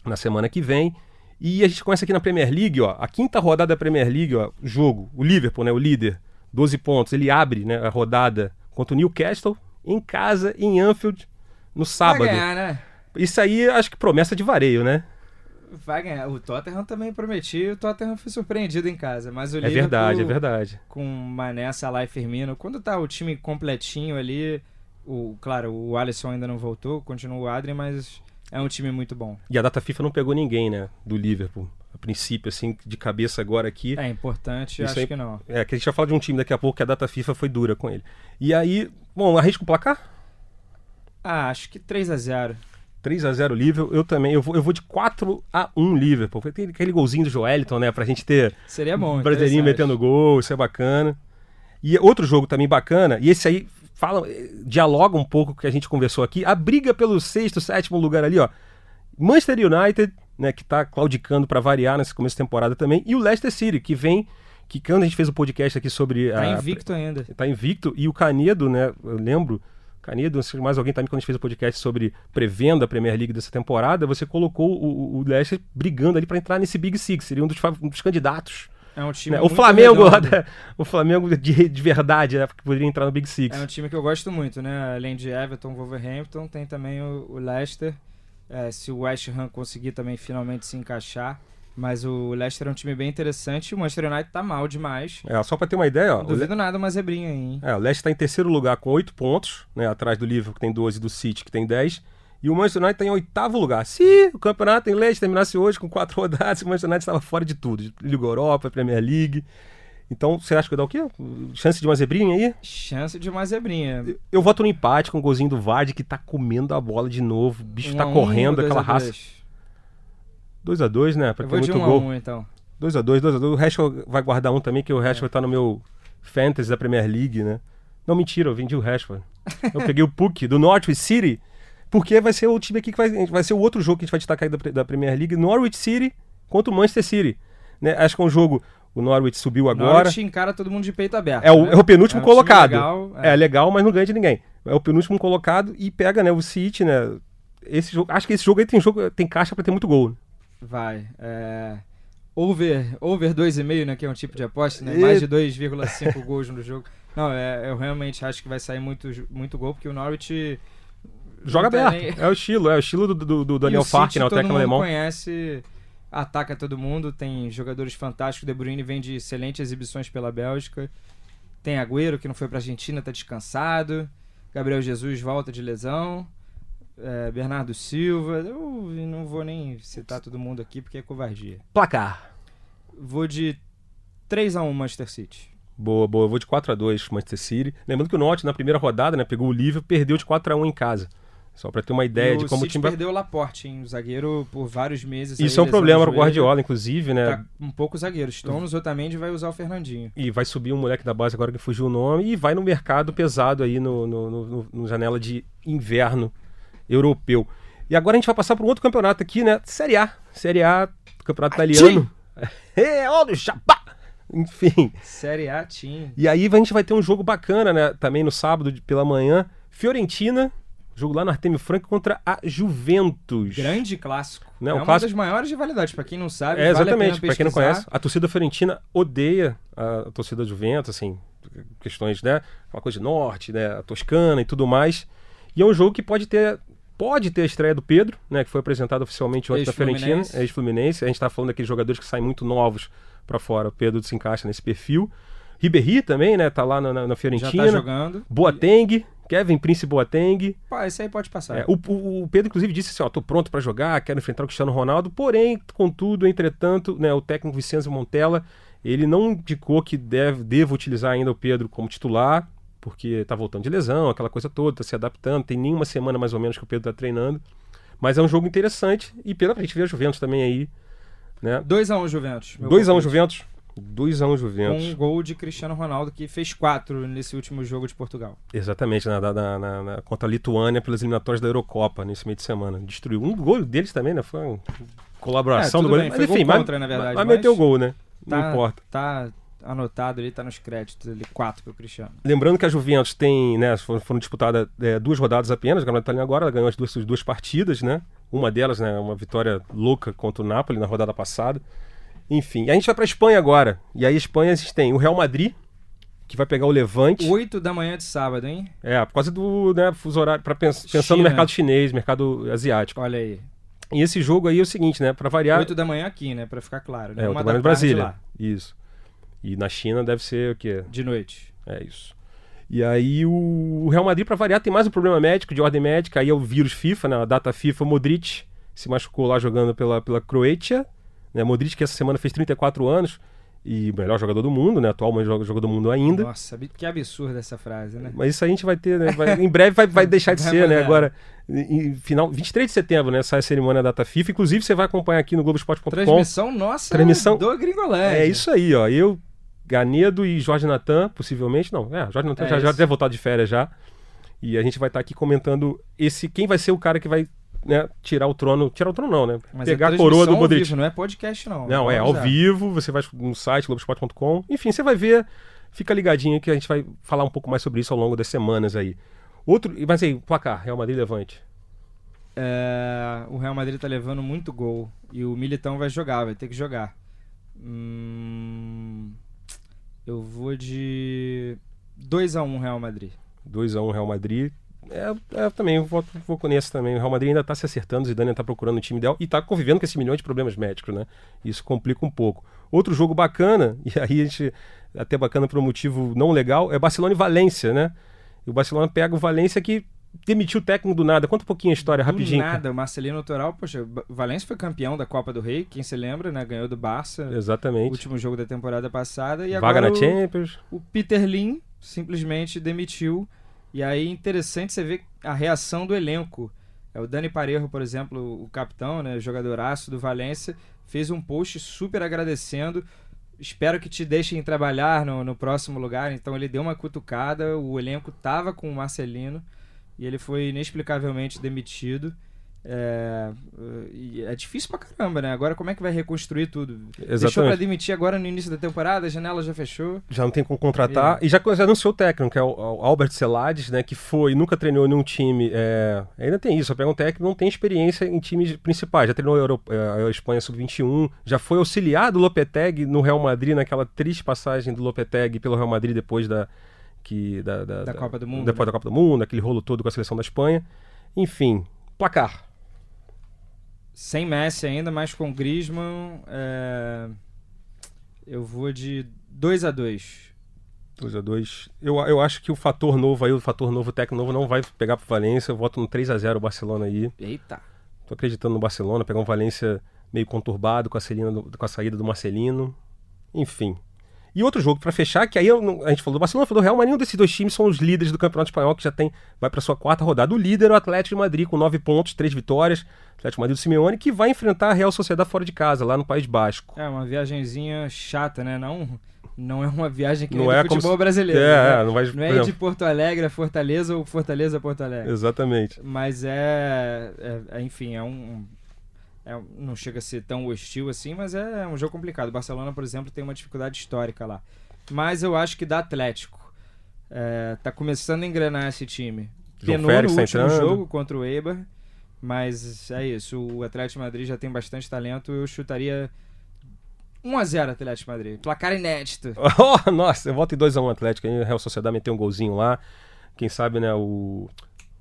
na semana que vem. E a gente começa aqui na Premier League, ó, a quinta rodada da Premier League, ó, jogo, o Liverpool, né, o líder, 12 pontos, ele abre, né, a rodada contra o Newcastle em casa em Anfield no sábado. Vai ganhar, né? Isso aí acho que promessa de vareio, né? Vai ganhar. O Tottenham também prometia, o Tottenham foi surpreendido em casa, mas o É Liverpool verdade, é verdade. com Mané, Salah e Firmino, quando tá o time completinho ali, o claro, o Alisson ainda não voltou, continua o Adrien, mas é um time muito bom. E a data FIFA não pegou ninguém, né? Do Liverpool. A princípio, assim, de cabeça agora aqui. É importante, Isso acho aí- que não. É, que a gente vai falar de um time daqui a pouco que a data FIFA foi dura com ele. E aí, bom, arrisco o placar? Ah, acho que 3 a 0 3x0 Liverpool. Eu também, eu vou, eu vou de 4x1 Liverpool. Porque tem aquele golzinho do Joeliton, né? Pra gente ter Seria bom. um brasileirinho metendo gol, isso é bacana. E outro jogo também bacana, e esse aí fala, eh, dialoga um pouco com o que a gente conversou aqui, a briga pelo sexto, sétimo lugar ali, ó. Manchester United, né, que tá claudicando pra variar nesse começo de temporada também, e o Leicester City, que vem, que quando a gente fez o podcast aqui sobre Tá a, invicto ainda. tá invicto, e o Canedo, né, eu lembro, Canedo, não sei se mais alguém também, quando a gente fez o podcast sobre prevendo a Premier League dessa temporada, você colocou o, o- Leicester brigando ali pra entrar nesse Big Six, seria um dos, um dos candidatos É um time né? O Flamengo, redondo. o Flamengo de, de verdade, né? Que poderia entrar no Big Six. É um time que eu gosto muito, né? Além de Everton, Wolverhampton, tem também o, o Leicester. É, se o West Ham conseguir também finalmente se encaixar. Mas o Leicester é um time bem interessante. O Manchester United tá mal demais. É, só pra ter uma ideia, ó. Não O, Le... duvido nada uma zebrinha aí, hein? é, o Leicester tá em terceiro lugar com 8 pontos, né? Atrás do Liverpool, que tem 12, e do City, que tem 10. E o Manchester United tá em oitavo lugar. Se o campeonato em Leicester terminasse hoje com quatro [laughs] rodadas, o Manchester United estava fora de tudo. Liga Europa, Premier League. Então, você acha que dá o quê? Chance de uma zebrinha aí? Chance de uma zebrinha. Eu voto no empate com o golzinho do Vardy, que tá comendo a bola de novo. O bicho Um tá um, correndo, aquela raça. dois. 2x2, né? Pra Eu ter muito um gol. a um, então. 2x2, 2x2. O Rashford vai guardar um também, que o Rashford tá no meu Fantasy da Premier League, né? Não, mentira, eu vendi o Rashford. Eu peguei o [laughs] Puck do Norwich City, porque vai ser o time aqui que vai, vai ser o outro jogo que a gente vai destacar aí da, da Premier League, Norwich City contra o Manchester City. Né? Acho que é um jogo, o Norwich subiu agora. Norwich encara todo mundo de peito aberto. É o, né? é o penúltimo É um colocado. legal, é. legal, mas não ganha de ninguém. É o penúltimo colocado e pega, né, o City, né? Esse jogo, acho que esse jogo aí tem jogo, tem caixa pra ter muito gol. Vai. É... Over, over 2,5, né? Que é um tipo de aposta, né? E- Mais de 2,5 [laughs] gols no jogo. Não, é, eu realmente acho que vai sair muito, muito gol, porque o Norwich. Joga tá aberto. nem- É o estilo, é o estilo do, do, do Daniel Fark, né, o técnico alemão. conhece, ataca todo mundo, tem jogadores fantásticos. De Bruyne vem de excelentes exibições pela Bélgica. Tem Agüero, que não foi pra Argentina, tá descansado. Gabriel Jesus volta de lesão. É, Bernardo Silva. Eu não vou nem citar todo mundo aqui porque é covardia. Placar. Vou de 3x1 Manchester City. Boa, boa. Eu vou de 4x2 Manchester City. Lembrando que o Norte, na primeira rodada, né, pegou o Liverpool perdeu de 4x1 em casa. Só pra ter uma ideia E de o como o City time perdeu o Laporte, hein? O zagueiro por vários meses. aí, Isso é um problema pro joelho. Guardiola, inclusive, né? Tá um pouco zagueiro. Stones Otamendi vai usar o Fernandinho. E vai subir um moleque da base agora que fugiu o nome e vai no mercado pesado aí no, no, no- no- no janela de inverno europeu. E agora a gente vai passar para um outro campeonato aqui, né? Série A. Série A, campeonato italiano. [laughs] É, ó, do chapá! Enfim. Série A, Team. E aí a gente vai ter um jogo bacana, né? Também no sábado pela manhã. Fiorentina, jogo lá no Artemio Franco contra a Juventus. Grande clássico. Né, é um uma clássico- das maiores rivalidades. Pra quem não sabe, É, vale exatamente. pena Pra quem não conhece, a torcida fiorentina odeia a, a torcida Juventus, assim, questões, né? Uma coisa de norte, né? A Toscana e tudo mais. E é um jogo que pode ter. Pode ter a estreia do Pedro, né? Que foi apresentado oficialmente ontem da Fiorentina, Ex-Fluminense. A gente tá falando daqueles jogadores que saem muito novos pra fora. O Pedro se encaixa nesse perfil. Ribéry também, né? Tá lá na, na- na Já Fiorentina. tá jogando. Boateng, Kevin Prince Boateng. Pá, esse aí pode passar. É, o, o- Pedro, inclusive, disse assim: ó, tô pronto pra jogar, quero enfrentar o Cristiano Ronaldo. Porém, contudo, entretanto, né, o técnico Vicenzo Montella ele não indicou que deve, deva utilizar ainda o Pedro como titular, porque tá voltando de lesão, aquela coisa toda, tá se adaptando. Tem nenhuma semana mais ou menos que o Pedro tá treinando. Mas é um jogo interessante e pela pra gente ver a Juventus também aí, né? 2x1 Juventus. meu 2x1 palpite. Juventus. 2x1 Com Juventus. um gol de Cristiano Ronaldo, que fez 4 nesse último jogo de Portugal. Exatamente, na, na- na- na- contra a Lituânia pelas eliminatórias da Eurocopa nesse meio de semana. Destruiu um gol deles também, né? Foi uma colaboração É, do goleiro. bem, Mas enfim, gol mas, contra, na verdade, mas mas- meteu o gol, né? Tá, Não importa. Tá anotado ali, tá nos créditos ali, 4 pro Cristiano. Lembrando que a Juventus tem, né? Foram, foram disputadas é, duas rodadas apenas, o Campeonato Italiano agora, ela ganhou as duas, as duas partidas, né? Uma delas, né? Uma vitória louca contra o Napoli na rodada passada. Enfim, a gente vai pra Espanha agora. E aí, a Espanha, a gente tem o Real Madrid, que vai pegar o Levante. 8 da manhã de sábado, hein? É, por causa do né, fuso horário, pra pens pensando China. no mercado chinês, mercado asiático. Olha aí. E esse jogo aí é o seguinte, né? Pra variar. 8 da manhã aqui, né? Pra ficar claro. né? É, o Uma tamanho da de tarde Brasília. lá, Isso. E na China deve ser o quê? de noite. É isso. E aí o Real Madrid, pra variar, tem mais um problema médico, de ordem médica. Aí é o vírus FIFA, né? A data FIFA, o Modric se machucou lá jogando pela, pela Croácia. Né? Modric, que essa semana fez 34 anos. E o melhor jogador do mundo, né? Atual melhor jogador do mundo ainda. Nossa, que absurda essa frase, né? Mas isso a gente vai ter, né? Vai- em breve vai, vai deixar de Vai ser, né? Agora, em, em final, 23 de setembro, né? Sai a cerimônia da data FIFA. Inclusive, você vai acompanhar aqui no Globoesporte.com. Transmissão nossa Transmissão- do Gringolândia. É isso aí, ó. Eu, Ganedo e Jorge Natan, possivelmente. Não, é, Jorge Natan É já, já deve voltar de férias já. E a gente vai estar aqui comentando esse quem vai ser o cara que vai né, tirar o trono. Tirar o trono não, né? Mas Pegar é a coroa do Modric. vivo, não é podcast, não. Não, é ao vivo, você vai no site globosport.com. Enfim, você vai ver, fica ligadinho que a gente vai falar um pouco mais sobre isso ao longo das semanas aí. Outro, mas aí, placar, Real Madrid Levante. É, o Real Madrid tá levando muito gol. E o Militão vai jogar, vai ter que jogar. Hum, eu vou de 2x1 Real Madrid. 2x1 Real Madrid. É, é, também, eu vou, vou com esse também. O Real Madrid ainda tá se acertando, o Zidane ainda tá procurando o time ideal e tá convivendo com esse milhão de problemas médicos, né? Isso complica um pouco. Outro jogo bacana, [laughs] e aí a gente, até bacana por um motivo não legal, é Barcelona e Valência, né? E o Barcelona pega o Valência que demitiu o técnico do nada. Conta um pouquinho a história, rapidinho. Do nada, o Marcelino Toral, poxa, o Valência foi campeão da Copa do Rei, quem se lembra, né? Ganhou do Barça. Exatamente. Último jogo da temporada passada. E Vaga agora na o- Champions. o Peter Lim simplesmente demitiu. E aí interessante você ver a reação do elenco. É o Dani Parejo, por exemplo, o capitão, né, jogadoraço do Valência, fez um post super agradecendo. Espero que te deixem trabalhar no, no próximo lugar. Então ele deu uma cutucada, o elenco tava com o Marcelino e ele foi inexplicavelmente demitido. É, é difícil pra caramba, né? Agora como é que vai reconstruir tudo? Deixou pra Exatamente. demitir agora no início da temporada, a janela já fechou. Já não tem como contratar. E já, já anunciou o técnico, que é o, o Albert Celades, né? Que foi, nunca treinou nenhum time. é, ainda tem isso, só pega um técnico não tem experiência em times principais. Já treinou a, é, a Espanha Sub-21, já foi auxiliar do Lopetegui no Real Madrid, naquela triste passagem do Lopetegui pelo Real Madrid depois da, que da, da, Da Copa do Mundo, Depois né? da Copa do Mundo, aquele rolo todo com a seleção da Espanha. Enfim, placar. Sem Messi ainda, mas com Griezmann, é, eu vou de 2 a 2 2 a 2 eu, eu acho que o fator novo aí, o fator novo, o técnico novo, não vai pegar pro Valência. Eu voto no 3 a 0 o Barcelona aí. Eita. Tô acreditando no Barcelona, pegar um Valência meio conturbado com a, Celina com a saída do Marcelino. Enfim. E outro jogo pra fechar, que aí eu não- a gente falou do Barcelona, falou do Real, mas nenhum desses dois times são os líderes do Campeonato Espanhol, que já tem vai pra sua quarta rodada. O líder é o Atlético de Madrid, com nove pontos, três vitórias. Atlético de Madrid do Simeone, que vai enfrentar a Real Sociedade fora de casa, lá no País Basco. É uma viagenzinha chata, né? Não, não é uma viagem que Não é como futebol se- brasileiro. É, né? é, não vai- não é exemplo- de Porto Alegre a Fortaleza ou Fortaleza a Porto Alegre. Exatamente. Mas é, é- é, enfim, é um. É não chega a ser tão hostil assim, mas é um jogo complicado. O Barcelona, por exemplo, tem uma dificuldade histórica lá. Mas eu acho que dá Atlético. É, tá começando a engrenar esse time. João Penou no Félix tá último jogo contra o Eibar, mas é isso. O Atlético Madrid já tem bastante talento. Eu chutaria 1x0 Atlético Madrid. Placar inédito. [laughs] Oh, nossa, eu voto em 2x1 Atlético. Aí o Real Sociedade meteu um golzinho lá. Quem sabe, né, o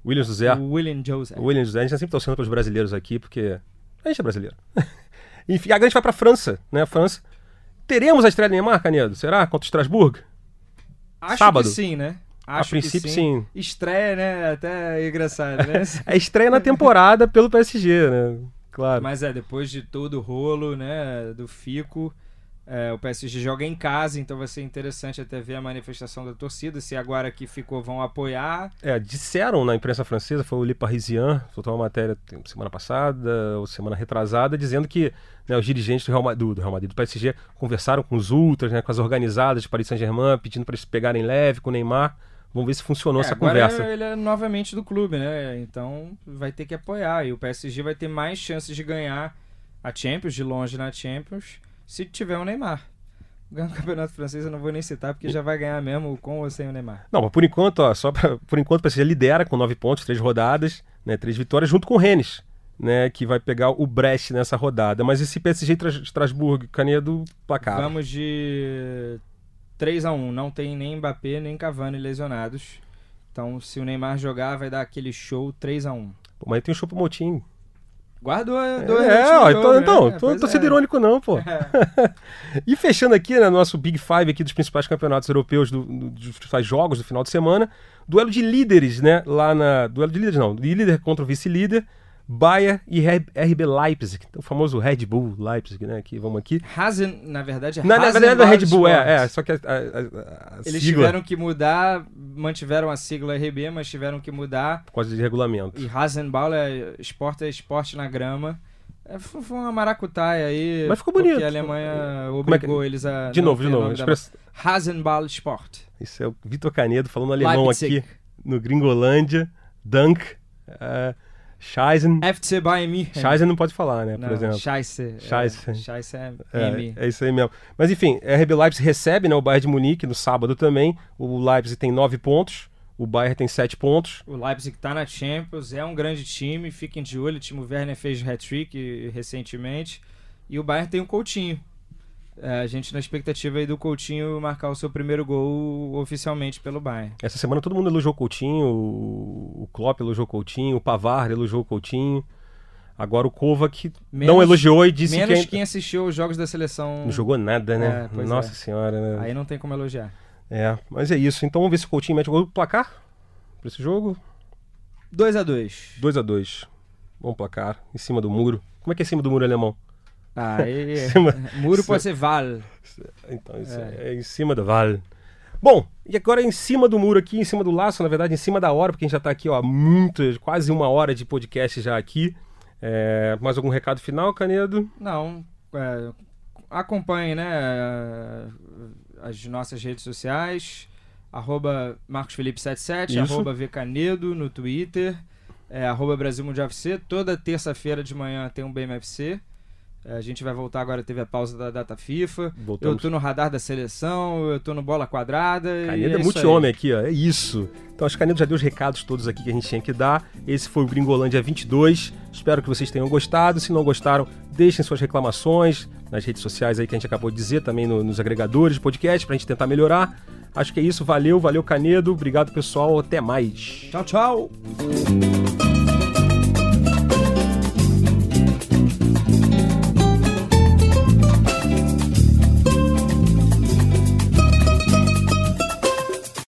William José. O William. O William José, a gente tá sempre torcendo pelos brasileiros aqui, porque a gente é brasileiro. [laughs] Enfim, a gente vai pra França, né? França. Teremos a estreia do Neymar, Canedo? Será? Contra o Strasbourg? Acho sábado. que sim, né? Acho que princípio, sim. Estreia, né? Até é engraçado, né? [laughs] É estreia na temporada pelo PSG, né? Claro. Mas é, depois de todo o rolo, né, do Fico, é, o PSG joga em casa, então vai ser interessante até ver a manifestação da torcida, se agora que ficou vão apoiar. É, disseram na imprensa francesa, foi o Le Parisien, soltou uma matéria semana passada ou semana retrasada, dizendo que né, os dirigentes do Real, Ma- do, do Real Madrid, do PSG, conversaram com os ultras, né, com as organizadas de Paris Saint-Germain, pedindo para eles pegarem leve com o Neymar. Vamos ver se funcionou É, essa agora conversa. ele é novamente do clube, né? Então vai ter que apoiar. E o PSG vai ter mais chances de ganhar a Champions, de longe na Champions, se tiver o Neymar. Ganhar o Campeonato Francês eu não vou nem citar, porque já vai ganhar mesmo com ou sem o Neymar. Não, mas por enquanto, ó, só pra, por enquanto PSG lidera com nove pontos, três rodadas, né, três vitórias, junto com o Rennes, né, que vai pegar o Brest nessa rodada. Mas esse PSG Tras- Estrasburgo, Canedo, placar. Vamos de 3 a 1 Não tem nem Mbappé nem Cavani lesionados. Então, se o Neymar jogar, vai dar aquele show 3 a 1 Pô, mas tem o Chopo Motim. Guardou É, dois ó, últimos então, jogos, então né? tô, tô é. sendo irônico não, pô. [laughs] e fechando aqui, né, nosso Big Five aqui dos principais campeonatos europeus, do, do- dos principais jogos do final de semana, duelo de líderes, né, lá na... Duelo de líderes não, de líder contra o vice-líder, Bayern e RB Leipzig, o famoso Red Bull Leipzig, né, aqui, vamos aqui. Hazen, na verdade, é Na, na verdade é Red Bull, é, é, só que a, a- a- Eles sigla, tiveram que mudar, mantiveram a sigla RB, mas tiveram que mudar. por causa de regulamento. E Hasenball é esporte, é esporte na grama. É, foi uma maracutaia aí. Mas ficou bonito. Porque a Alemanha Como é que- obrigou eles a. De novo, de novo, da express-. Hasenball Sport. Isso é o Vitor Canedo falando alemão Leipzig. aqui no Gringolândia, Dunk, uh, Scheisen. FC Bayern München. Scheisen não pode falar, né, por Não, exemplo. Scheisse. Scheisse. É, Scheisse é, É, M. é isso aí mesmo. Mas enfim, RB Leipzig recebe né, o Bayern de Munique no sábado também. O Leipzig tem nove pontos, o Bayern tem sete pontos. O Leipzig tá na Champions, é um grande time, fiquem de olho. O Timo Werner fez hat-trick recentemente. E o Bayern tem o Coutinho. É, a gente na expectativa aí do Coutinho marcar o seu primeiro gol oficialmente pelo Bayern. Essa semana todo mundo elogiou o Coutinho, o Klopp elogiou o Coutinho, o Pavard elogiou o Coutinho. Agora o Kovac não Menos- elogiou e disse Menos que quem assistiu os jogos da seleção. não jogou nada, né? É, Nossa é. senhora, né? Aí não tem como elogiar. É, mas é isso. Então vamos ver se o Coutinho mete o gol do placar pra esse jogo. 2 a 2 2 a 2 Bom placar, em cima do muro. Como é que é em cima do muro alemão? [laughs] Cima- muro pode ser Val. Então, isso é. em cima do vale. Bom, e agora em cima do muro aqui, em cima do laço, na verdade, em cima da hora, porque a gente já tá aqui, ó, muito, quase uma hora de podcast já aqui. É, mais algum recado final, Canedo? Não, é, acompanhe, né, as nossas redes sociais, arroba marcosfelipe77, Isso. arroba vcanedo no Twitter, é, arroba Brasil Mundial FC, toda terça-feira de manhã tem um BMFC, É, a gente vai voltar agora, teve a pausa da data FIFA, eu Voltamos. tô no radar da seleção, eu tô no Bola Quadrada, Canedo é, é multi-homem aqui, ó. É isso. Então acho que Canedo já deu os recados todos aqui que a gente tinha que dar. Esse foi o Gringolândia 22. Espero que vocês tenham gostado. Se não gostaram, deixem suas reclamações nas redes sociais aí que a gente acabou de dizer, também no- nos agregadores de podcast, pra gente tentar melhorar. Acho que é isso. Valeu, valeu, Canedo. Obrigado, pessoal. Até mais. Tchau, tchau.